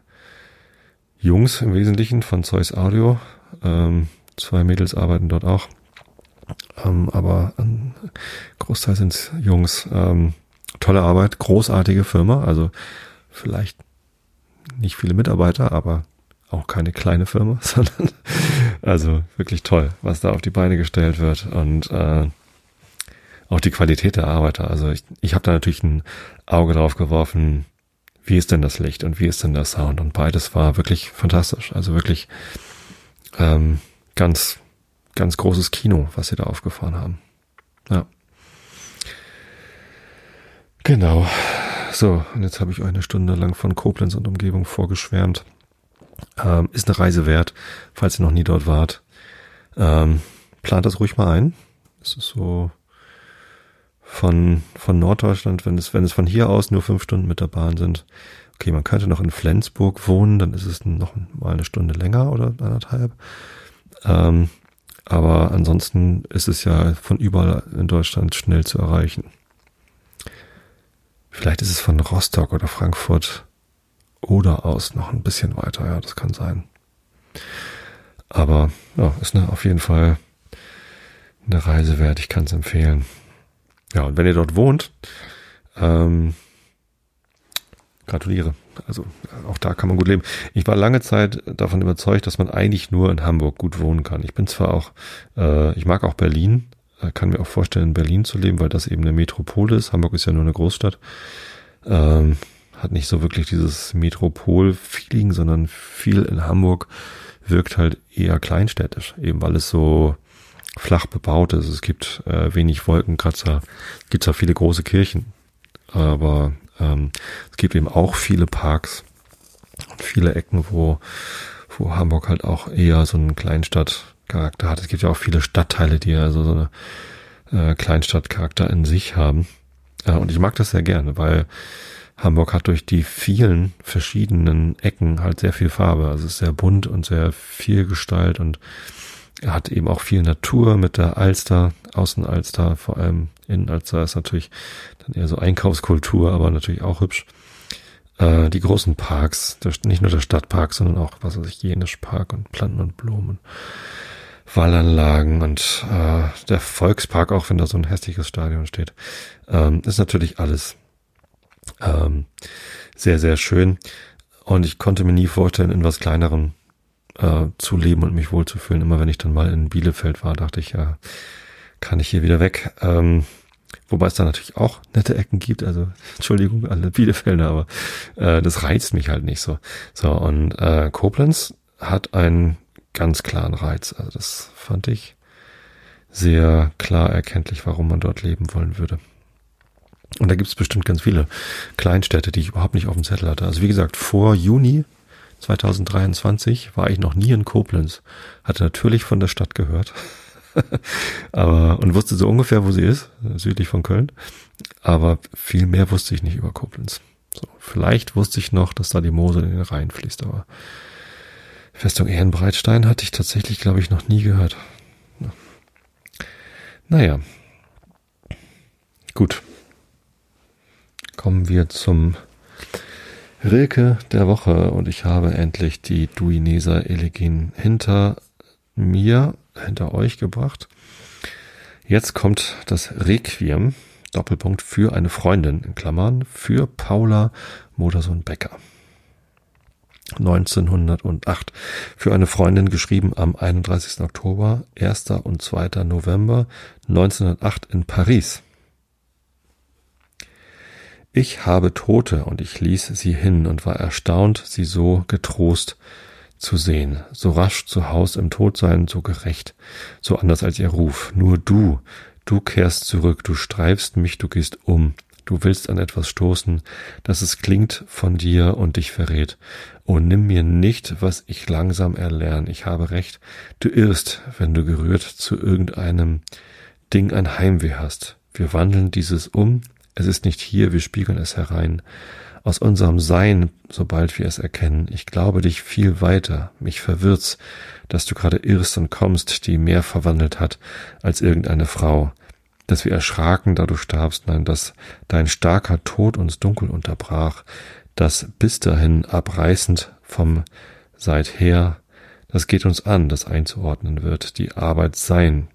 Jungs im Wesentlichen von Zeus Audio. Ähm, zwei Mädels arbeiten dort auch. Ähm, aber ein Großteil sind Jungs. Ähm, tolle Arbeit, großartige Firma. Also vielleicht nicht viele Mitarbeiter, aber auch keine kleine Firma, sondern also wirklich toll, was da auf die Beine gestellt wird und äh, auch die Qualität der Arbeiter. Also ich, ich habe da natürlich ein Auge drauf geworfen, wie ist denn das Licht und wie ist denn der Sound und beides war wirklich fantastisch. Also wirklich ähm, ganz ganz großes Kino, was sie da aufgefahren haben. Ja. Genau. So, und jetzt habe ich euch eine Stunde lang von Koblenz und Umgebung vorgeschwärmt. Ähm, ist eine Reise wert, falls ihr noch nie dort wart. Ähm, plant das ruhig mal ein. Es ist so von, von Norddeutschland, wenn es, wenn es von hier aus nur fünf Stunden mit der Bahn sind. Okay, man könnte noch in Flensburg wohnen, dann ist es noch mal eine Stunde länger oder anderthalb. Ähm, aber ansonsten ist es ja von überall in Deutschland schnell zu erreichen. Vielleicht ist es von Rostock oder Frankfurt oder aus noch ein bisschen weiter, ja, das kann sein. Aber ja, ist eine, auf jeden Fall eine Reise wert, ich kann es empfehlen. Ja, und wenn ihr dort wohnt, ähm, gratuliere. Also auch da kann man gut leben. Ich war lange Zeit davon überzeugt, dass man eigentlich nur in Hamburg gut wohnen kann. Ich bin zwar auch, äh, ich mag auch Berlin, äh, kann mir auch vorstellen, in Berlin zu leben, weil das eben eine Metropole ist. Hamburg ist ja nur eine Großstadt. Ähm, hat nicht so wirklich dieses Metropol-Feeling, sondern viel in Hamburg wirkt halt eher kleinstädtisch, eben weil es so flach bebaut ist. Es gibt äh, wenig Wolkenkratzer, es gibt zwar viele große Kirchen, aber ähm, es gibt eben auch viele Parks und viele Ecken, wo, wo Hamburg halt auch eher so einen Kleinstadtcharakter hat. Es gibt ja auch viele Stadtteile, die also so eine äh, Kleinstadtcharakter in sich haben. Äh, und ich mag das sehr gerne, weil Hamburg hat durch die vielen verschiedenen Ecken halt sehr viel Farbe. Also es ist sehr bunt und sehr viel Gestalt und er hat eben auch viel Natur mit der Alster, Außenalster, vor allem Innenalster ist natürlich dann eher so Einkaufskultur, aber natürlich auch hübsch. Äh, die großen Parks, der, nicht nur der Stadtpark, sondern auch, was weiß ich, Jenisch Park und Planten und Blumen, Wallanlagen und äh, der Volkspark, auch wenn da so ein hässliches Stadion steht, ähm, ist natürlich alles ähm, sehr, sehr schön. Und ich konnte mir nie vorstellen, in was kleinerem äh, zu leben und mich wohlzufühlen. Immer wenn ich dann mal in Bielefeld war, dachte ich, ja, kann ich hier wieder weg. Ähm, wobei es da natürlich auch nette Ecken gibt. Also Entschuldigung, alle Bielefelder, aber äh, das reizt mich halt nicht so. So, und äh, Koblenz hat einen ganz klaren Reiz. Also das fand ich sehr klar erkenntlich, warum man dort leben wollen würde. Und da gibt es bestimmt ganz viele Kleinstädte, die ich überhaupt nicht auf dem Zettel hatte. Also wie gesagt, vor Juni 2023 war ich noch nie in Koblenz. Hatte natürlich von der Stadt gehört. aber, und wusste so ungefähr, wo sie ist, südlich von Köln. Aber viel mehr wusste ich nicht über Koblenz. So, vielleicht wusste ich noch, dass da die Mosel in den Rhein fließt, aber Festung Ehrenbreitstein hatte ich tatsächlich, glaube ich, noch nie gehört. Naja, gut. Kommen wir zum Rilke der Woche und ich habe endlich die Duineser Elegien hinter mir, hinter euch gebracht. Jetzt kommt das Requiem, Doppelpunkt, für eine Freundin, in Klammern, für Paula Modersohn-Becker. 1908 für eine Freundin geschrieben am 31. Oktober, 1. und 2. November 1908 in Paris. Ich habe Tote und ich ließ sie hin und war erstaunt, sie so getrost zu sehen, so rasch zu Haus im Todsein, so gerecht, so anders als ihr Ruf. Nur du, du kehrst zurück, du streifst mich, du gehst um, du willst an etwas stoßen, dass es klingt von dir und dich verrät. Oh, nimm mir nicht, was ich langsam erlern, ich habe recht, du irrst, wenn du gerührt zu irgendeinem Ding ein Heimweh hast. Wir wandeln dieses um, es ist nicht hier, wir spiegeln es herein. Aus unserem Sein, sobald wir es erkennen. Ich glaube dich viel weiter. Mich verwirrt's, dass du gerade irrst und kommst, die mehr verwandelt hat als irgendeine Frau. Dass wir erschraken, da du starbst, nein, dass dein starker Tod uns dunkel unterbrach, dass bis dahin abreißend vom seither, das geht uns an, das einzuordnen wird, die Arbeit sein,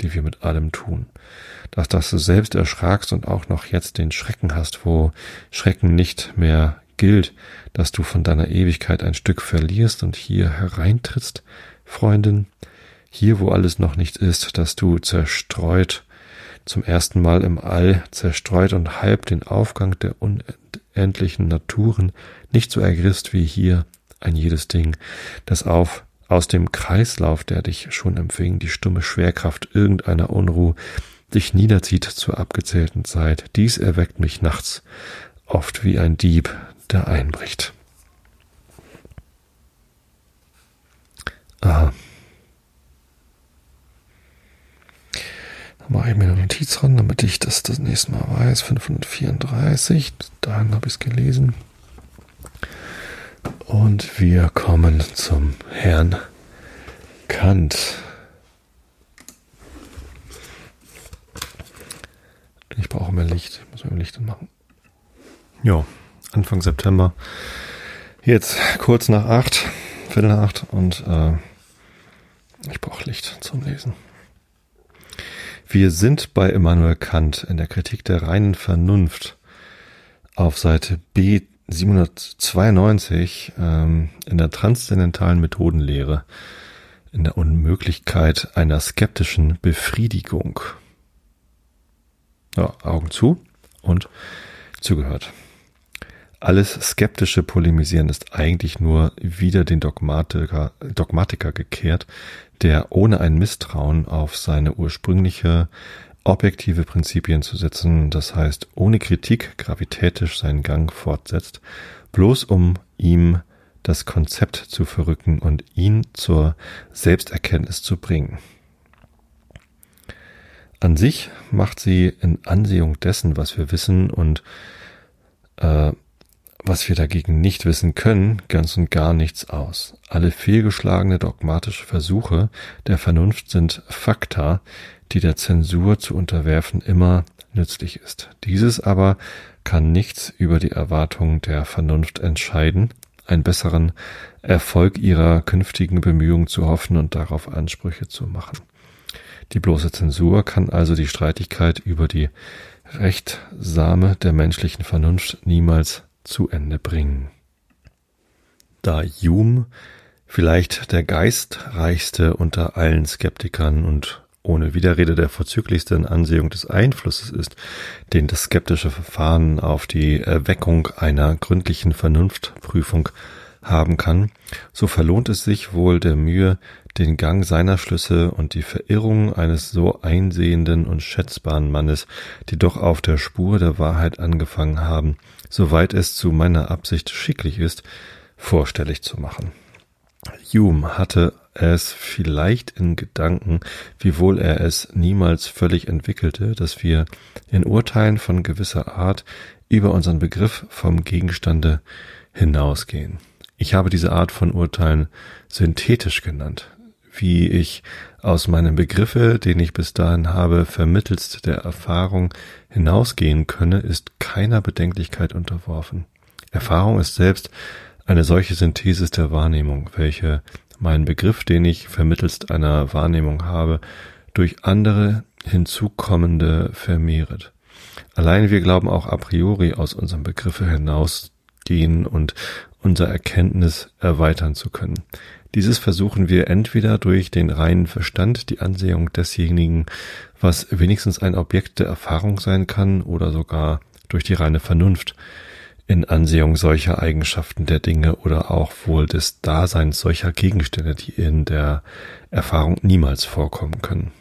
die wir mit allem tun. Dass, dass du selbst erschrakst und auch noch jetzt den Schrecken hast, wo Schrecken nicht mehr gilt, dass du von deiner Ewigkeit ein Stück verlierst und hier hereintrittst, Freundin, hier wo alles noch nicht ist, dass du zerstreut, zum ersten Mal im All zerstreut und halb den Aufgang der unendlichen Naturen nicht so ergrisst wie hier ein jedes Ding, das auf aus dem Kreislauf, der dich schon empfing, die stumme Schwerkraft irgendeiner Unruhe dich niederzieht zur abgezählten Zeit. Dies erweckt mich nachts, oft wie ein Dieb, der einbricht. Aha. Dann mache ich mir eine Notiz ran, damit ich das das nächste Mal weiß. 534, dahin habe ich es gelesen. Und wir kommen zum Herrn Kant. Ich brauche mehr Licht. Ich muss mehr Licht machen. Ja, Anfang September. Jetzt kurz nach acht, Viertel nach acht und äh, ich brauche Licht zum Lesen. Wir sind bei Immanuel Kant in der Kritik der reinen Vernunft auf Seite B 792 ähm, in der transzendentalen Methodenlehre in der Unmöglichkeit einer skeptischen Befriedigung. Ja, Augen zu und zugehört. Alles skeptische Polemisieren ist eigentlich nur wieder den Dogmatiker, Dogmatiker gekehrt, der ohne ein Misstrauen auf seine ursprüngliche objektive Prinzipien zu setzen, das heißt ohne Kritik gravitätisch seinen Gang fortsetzt, bloß um ihm das Konzept zu verrücken und ihn zur Selbsterkenntnis zu bringen. An sich macht sie in Ansehung dessen, was wir wissen und äh, was wir dagegen nicht wissen können, ganz und gar nichts aus. Alle fehlgeschlagene dogmatische Versuche der Vernunft sind Fakta, die der Zensur zu unterwerfen immer nützlich ist. Dieses aber kann nichts über die Erwartungen der Vernunft entscheiden, einen besseren Erfolg ihrer künftigen Bemühungen zu hoffen und darauf Ansprüche zu machen. Die bloße Zensur kann also die Streitigkeit über die Rechtsame der menschlichen Vernunft niemals zu Ende bringen. Da Hume vielleicht der geistreichste unter allen Skeptikern und ohne Widerrede der vorzüglichste in Ansehung des Einflusses ist, den das skeptische Verfahren auf die Erweckung einer gründlichen Vernunftprüfung haben kann, so verlohnt es sich wohl der Mühe, den Gang seiner Schlüsse und die Verirrung eines so einsehenden und schätzbaren Mannes, die doch auf der Spur der Wahrheit angefangen haben, soweit es zu meiner Absicht schicklich ist, vorstellig zu machen. Hume hatte es vielleicht in Gedanken, wiewohl er es niemals völlig entwickelte, dass wir in Urteilen von gewisser Art über unseren Begriff vom Gegenstande hinausgehen. Ich habe diese Art von Urteilen synthetisch genannt. Wie ich aus meinem Begriffe, den ich bis dahin habe, vermittelst der Erfahrung hinausgehen könne, ist keiner Bedenklichkeit unterworfen. Erfahrung ist selbst eine solche Synthesis der Wahrnehmung, welche meinen Begriff, den ich vermittelst einer Wahrnehmung habe, durch andere hinzukommende vermehret. Allein wir glauben auch a priori aus unserem Begriffe hinausgehen und unser Erkenntnis erweitern zu können. Dieses versuchen wir entweder durch den reinen Verstand, die Ansehung desjenigen, was wenigstens ein Objekt der Erfahrung sein kann, oder sogar durch die reine Vernunft in Ansehung solcher Eigenschaften der Dinge oder auch wohl des Daseins solcher Gegenstände, die in der Erfahrung niemals vorkommen können.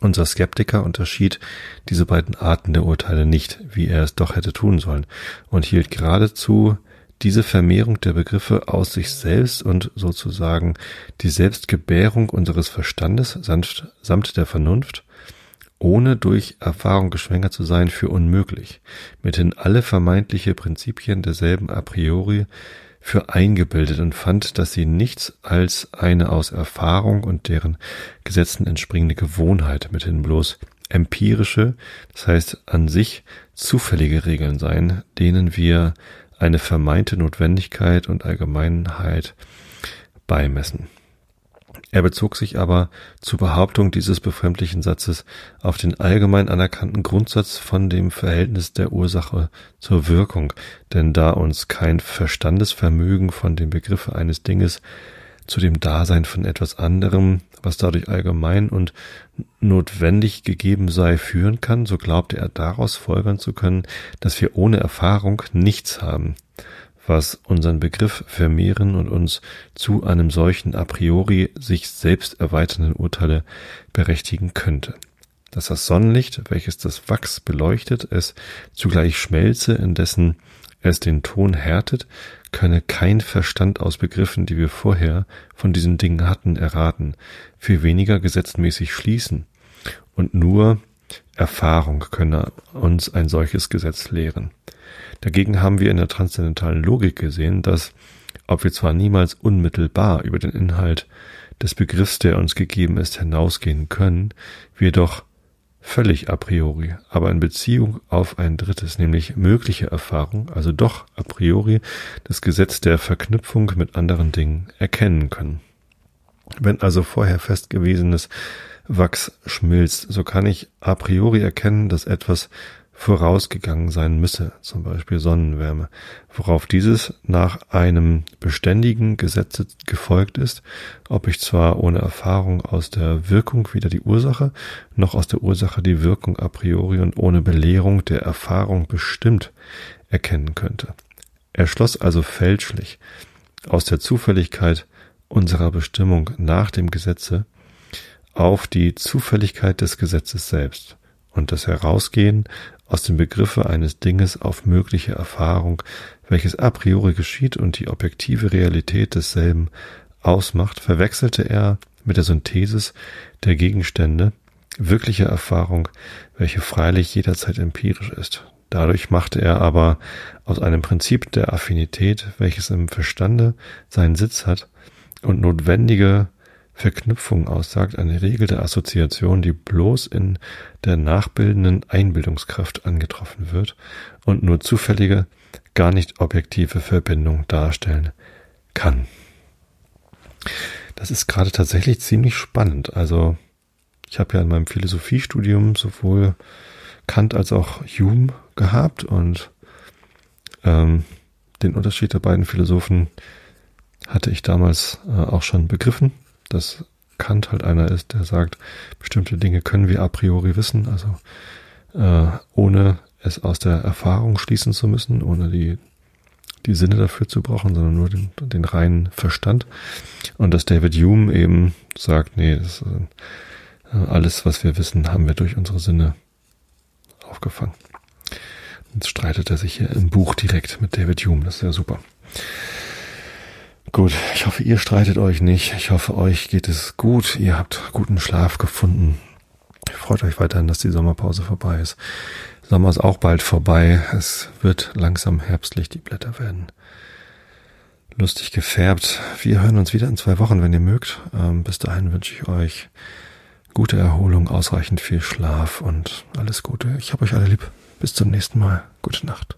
Unser Skeptiker unterschied diese beiden Arten der Urteile nicht, wie er es doch hätte tun sollen, und hielt geradezu diese Vermehrung der Begriffe aus sich selbst und sozusagen die Selbstgebärung unseres Verstandes samt, der Vernunft, ohne durch Erfahrung geschwängert zu sein, für unmöglich, mithin alle vermeintliche Prinzipien derselben a priori für eingebildet und fand, dass sie nichts als eine aus Erfahrung und deren Gesetzen entspringende Gewohnheit mithin bloß empirische, das heißt an sich zufällige Regeln seien, denen wir eine vermeinte Notwendigkeit und Allgemeinheit beimessen. Er bezog sich aber zur Behauptung dieses befremdlichen Satzes auf den allgemein anerkannten Grundsatz von dem Verhältnis der Ursache zur Wirkung, denn da uns kein Verstandesvermögen von dem Begriffe eines Dinges zu dem Dasein von etwas anderem, was dadurch allgemein und notwendig gegeben sei, führen kann, so glaubte er daraus folgern zu können, dass wir ohne Erfahrung nichts haben, was unseren Begriff vermehren und uns zu einem solchen a priori sich selbst erweiternden Urteile berechtigen könnte. Dass das Sonnenlicht, welches das Wachs beleuchtet, es zugleich schmelze, indessen es den Ton härtet, könne kein Verstand aus Begriffen, die wir vorher von diesen Dingen hatten, erraten, viel weniger gesetzmäßig schließen, und nur Erfahrung könne uns ein solches Gesetz lehren. Dagegen haben wir in der transzendentalen Logik gesehen, dass, ob wir zwar niemals unmittelbar über den Inhalt des Begriffs, der uns gegeben ist, hinausgehen können, wir doch völlig a priori, aber in Beziehung auf ein drittes, nämlich mögliche Erfahrung, also doch a priori das Gesetz der Verknüpfung mit anderen Dingen erkennen können. Wenn also vorher festgewesenes Wachs schmilzt, so kann ich a priori erkennen, dass etwas vorausgegangen sein müsse, zum Beispiel Sonnenwärme, worauf dieses nach einem beständigen Gesetze gefolgt ist, ob ich zwar ohne Erfahrung aus der Wirkung wieder die Ursache, noch aus der Ursache die Wirkung a priori und ohne Belehrung der Erfahrung bestimmt erkennen könnte. Er schloss also fälschlich aus der Zufälligkeit unserer Bestimmung nach dem Gesetze auf die Zufälligkeit des Gesetzes selbst und das Herausgehen aus dem Begriffe eines Dinges auf mögliche Erfahrung, welches a priori geschieht und die objektive Realität desselben ausmacht, verwechselte er mit der Synthesis der Gegenstände wirkliche Erfahrung, welche freilich jederzeit empirisch ist. Dadurch machte er aber aus einem Prinzip der Affinität, welches im Verstande seinen Sitz hat und notwendige Verknüpfung aussagt, eine Regel der Assoziation, die bloß in der nachbildenden Einbildungskraft angetroffen wird und nur zufällige, gar nicht objektive Verbindung darstellen kann. Das ist gerade tatsächlich ziemlich spannend. Also ich habe ja in meinem Philosophiestudium sowohl Kant als auch Hume gehabt und ähm, den Unterschied der beiden Philosophen hatte ich damals äh, auch schon begriffen dass Kant halt einer ist, der sagt, bestimmte Dinge können wir a priori wissen, also äh, ohne es aus der Erfahrung schließen zu müssen, ohne die, die Sinne dafür zu brauchen, sondern nur den, den reinen Verstand. Und dass David Hume eben sagt, nee, das, äh, alles, was wir wissen, haben wir durch unsere Sinne aufgefangen. Jetzt streitet er sich hier im Buch direkt mit David Hume, das ist ja super. Gut, ich hoffe, ihr streitet euch nicht. Ich hoffe, euch geht es gut. Ihr habt guten Schlaf gefunden. Freut euch weiterhin, dass die Sommerpause vorbei ist. Sommer ist auch bald vorbei. Es wird langsam herbstlich, die Blätter werden lustig gefärbt. Wir hören uns wieder in zwei Wochen, wenn ihr mögt. Ähm, bis dahin wünsche ich euch gute Erholung, ausreichend viel Schlaf und alles Gute. Ich habe euch alle lieb. Bis zum nächsten Mal. Gute Nacht.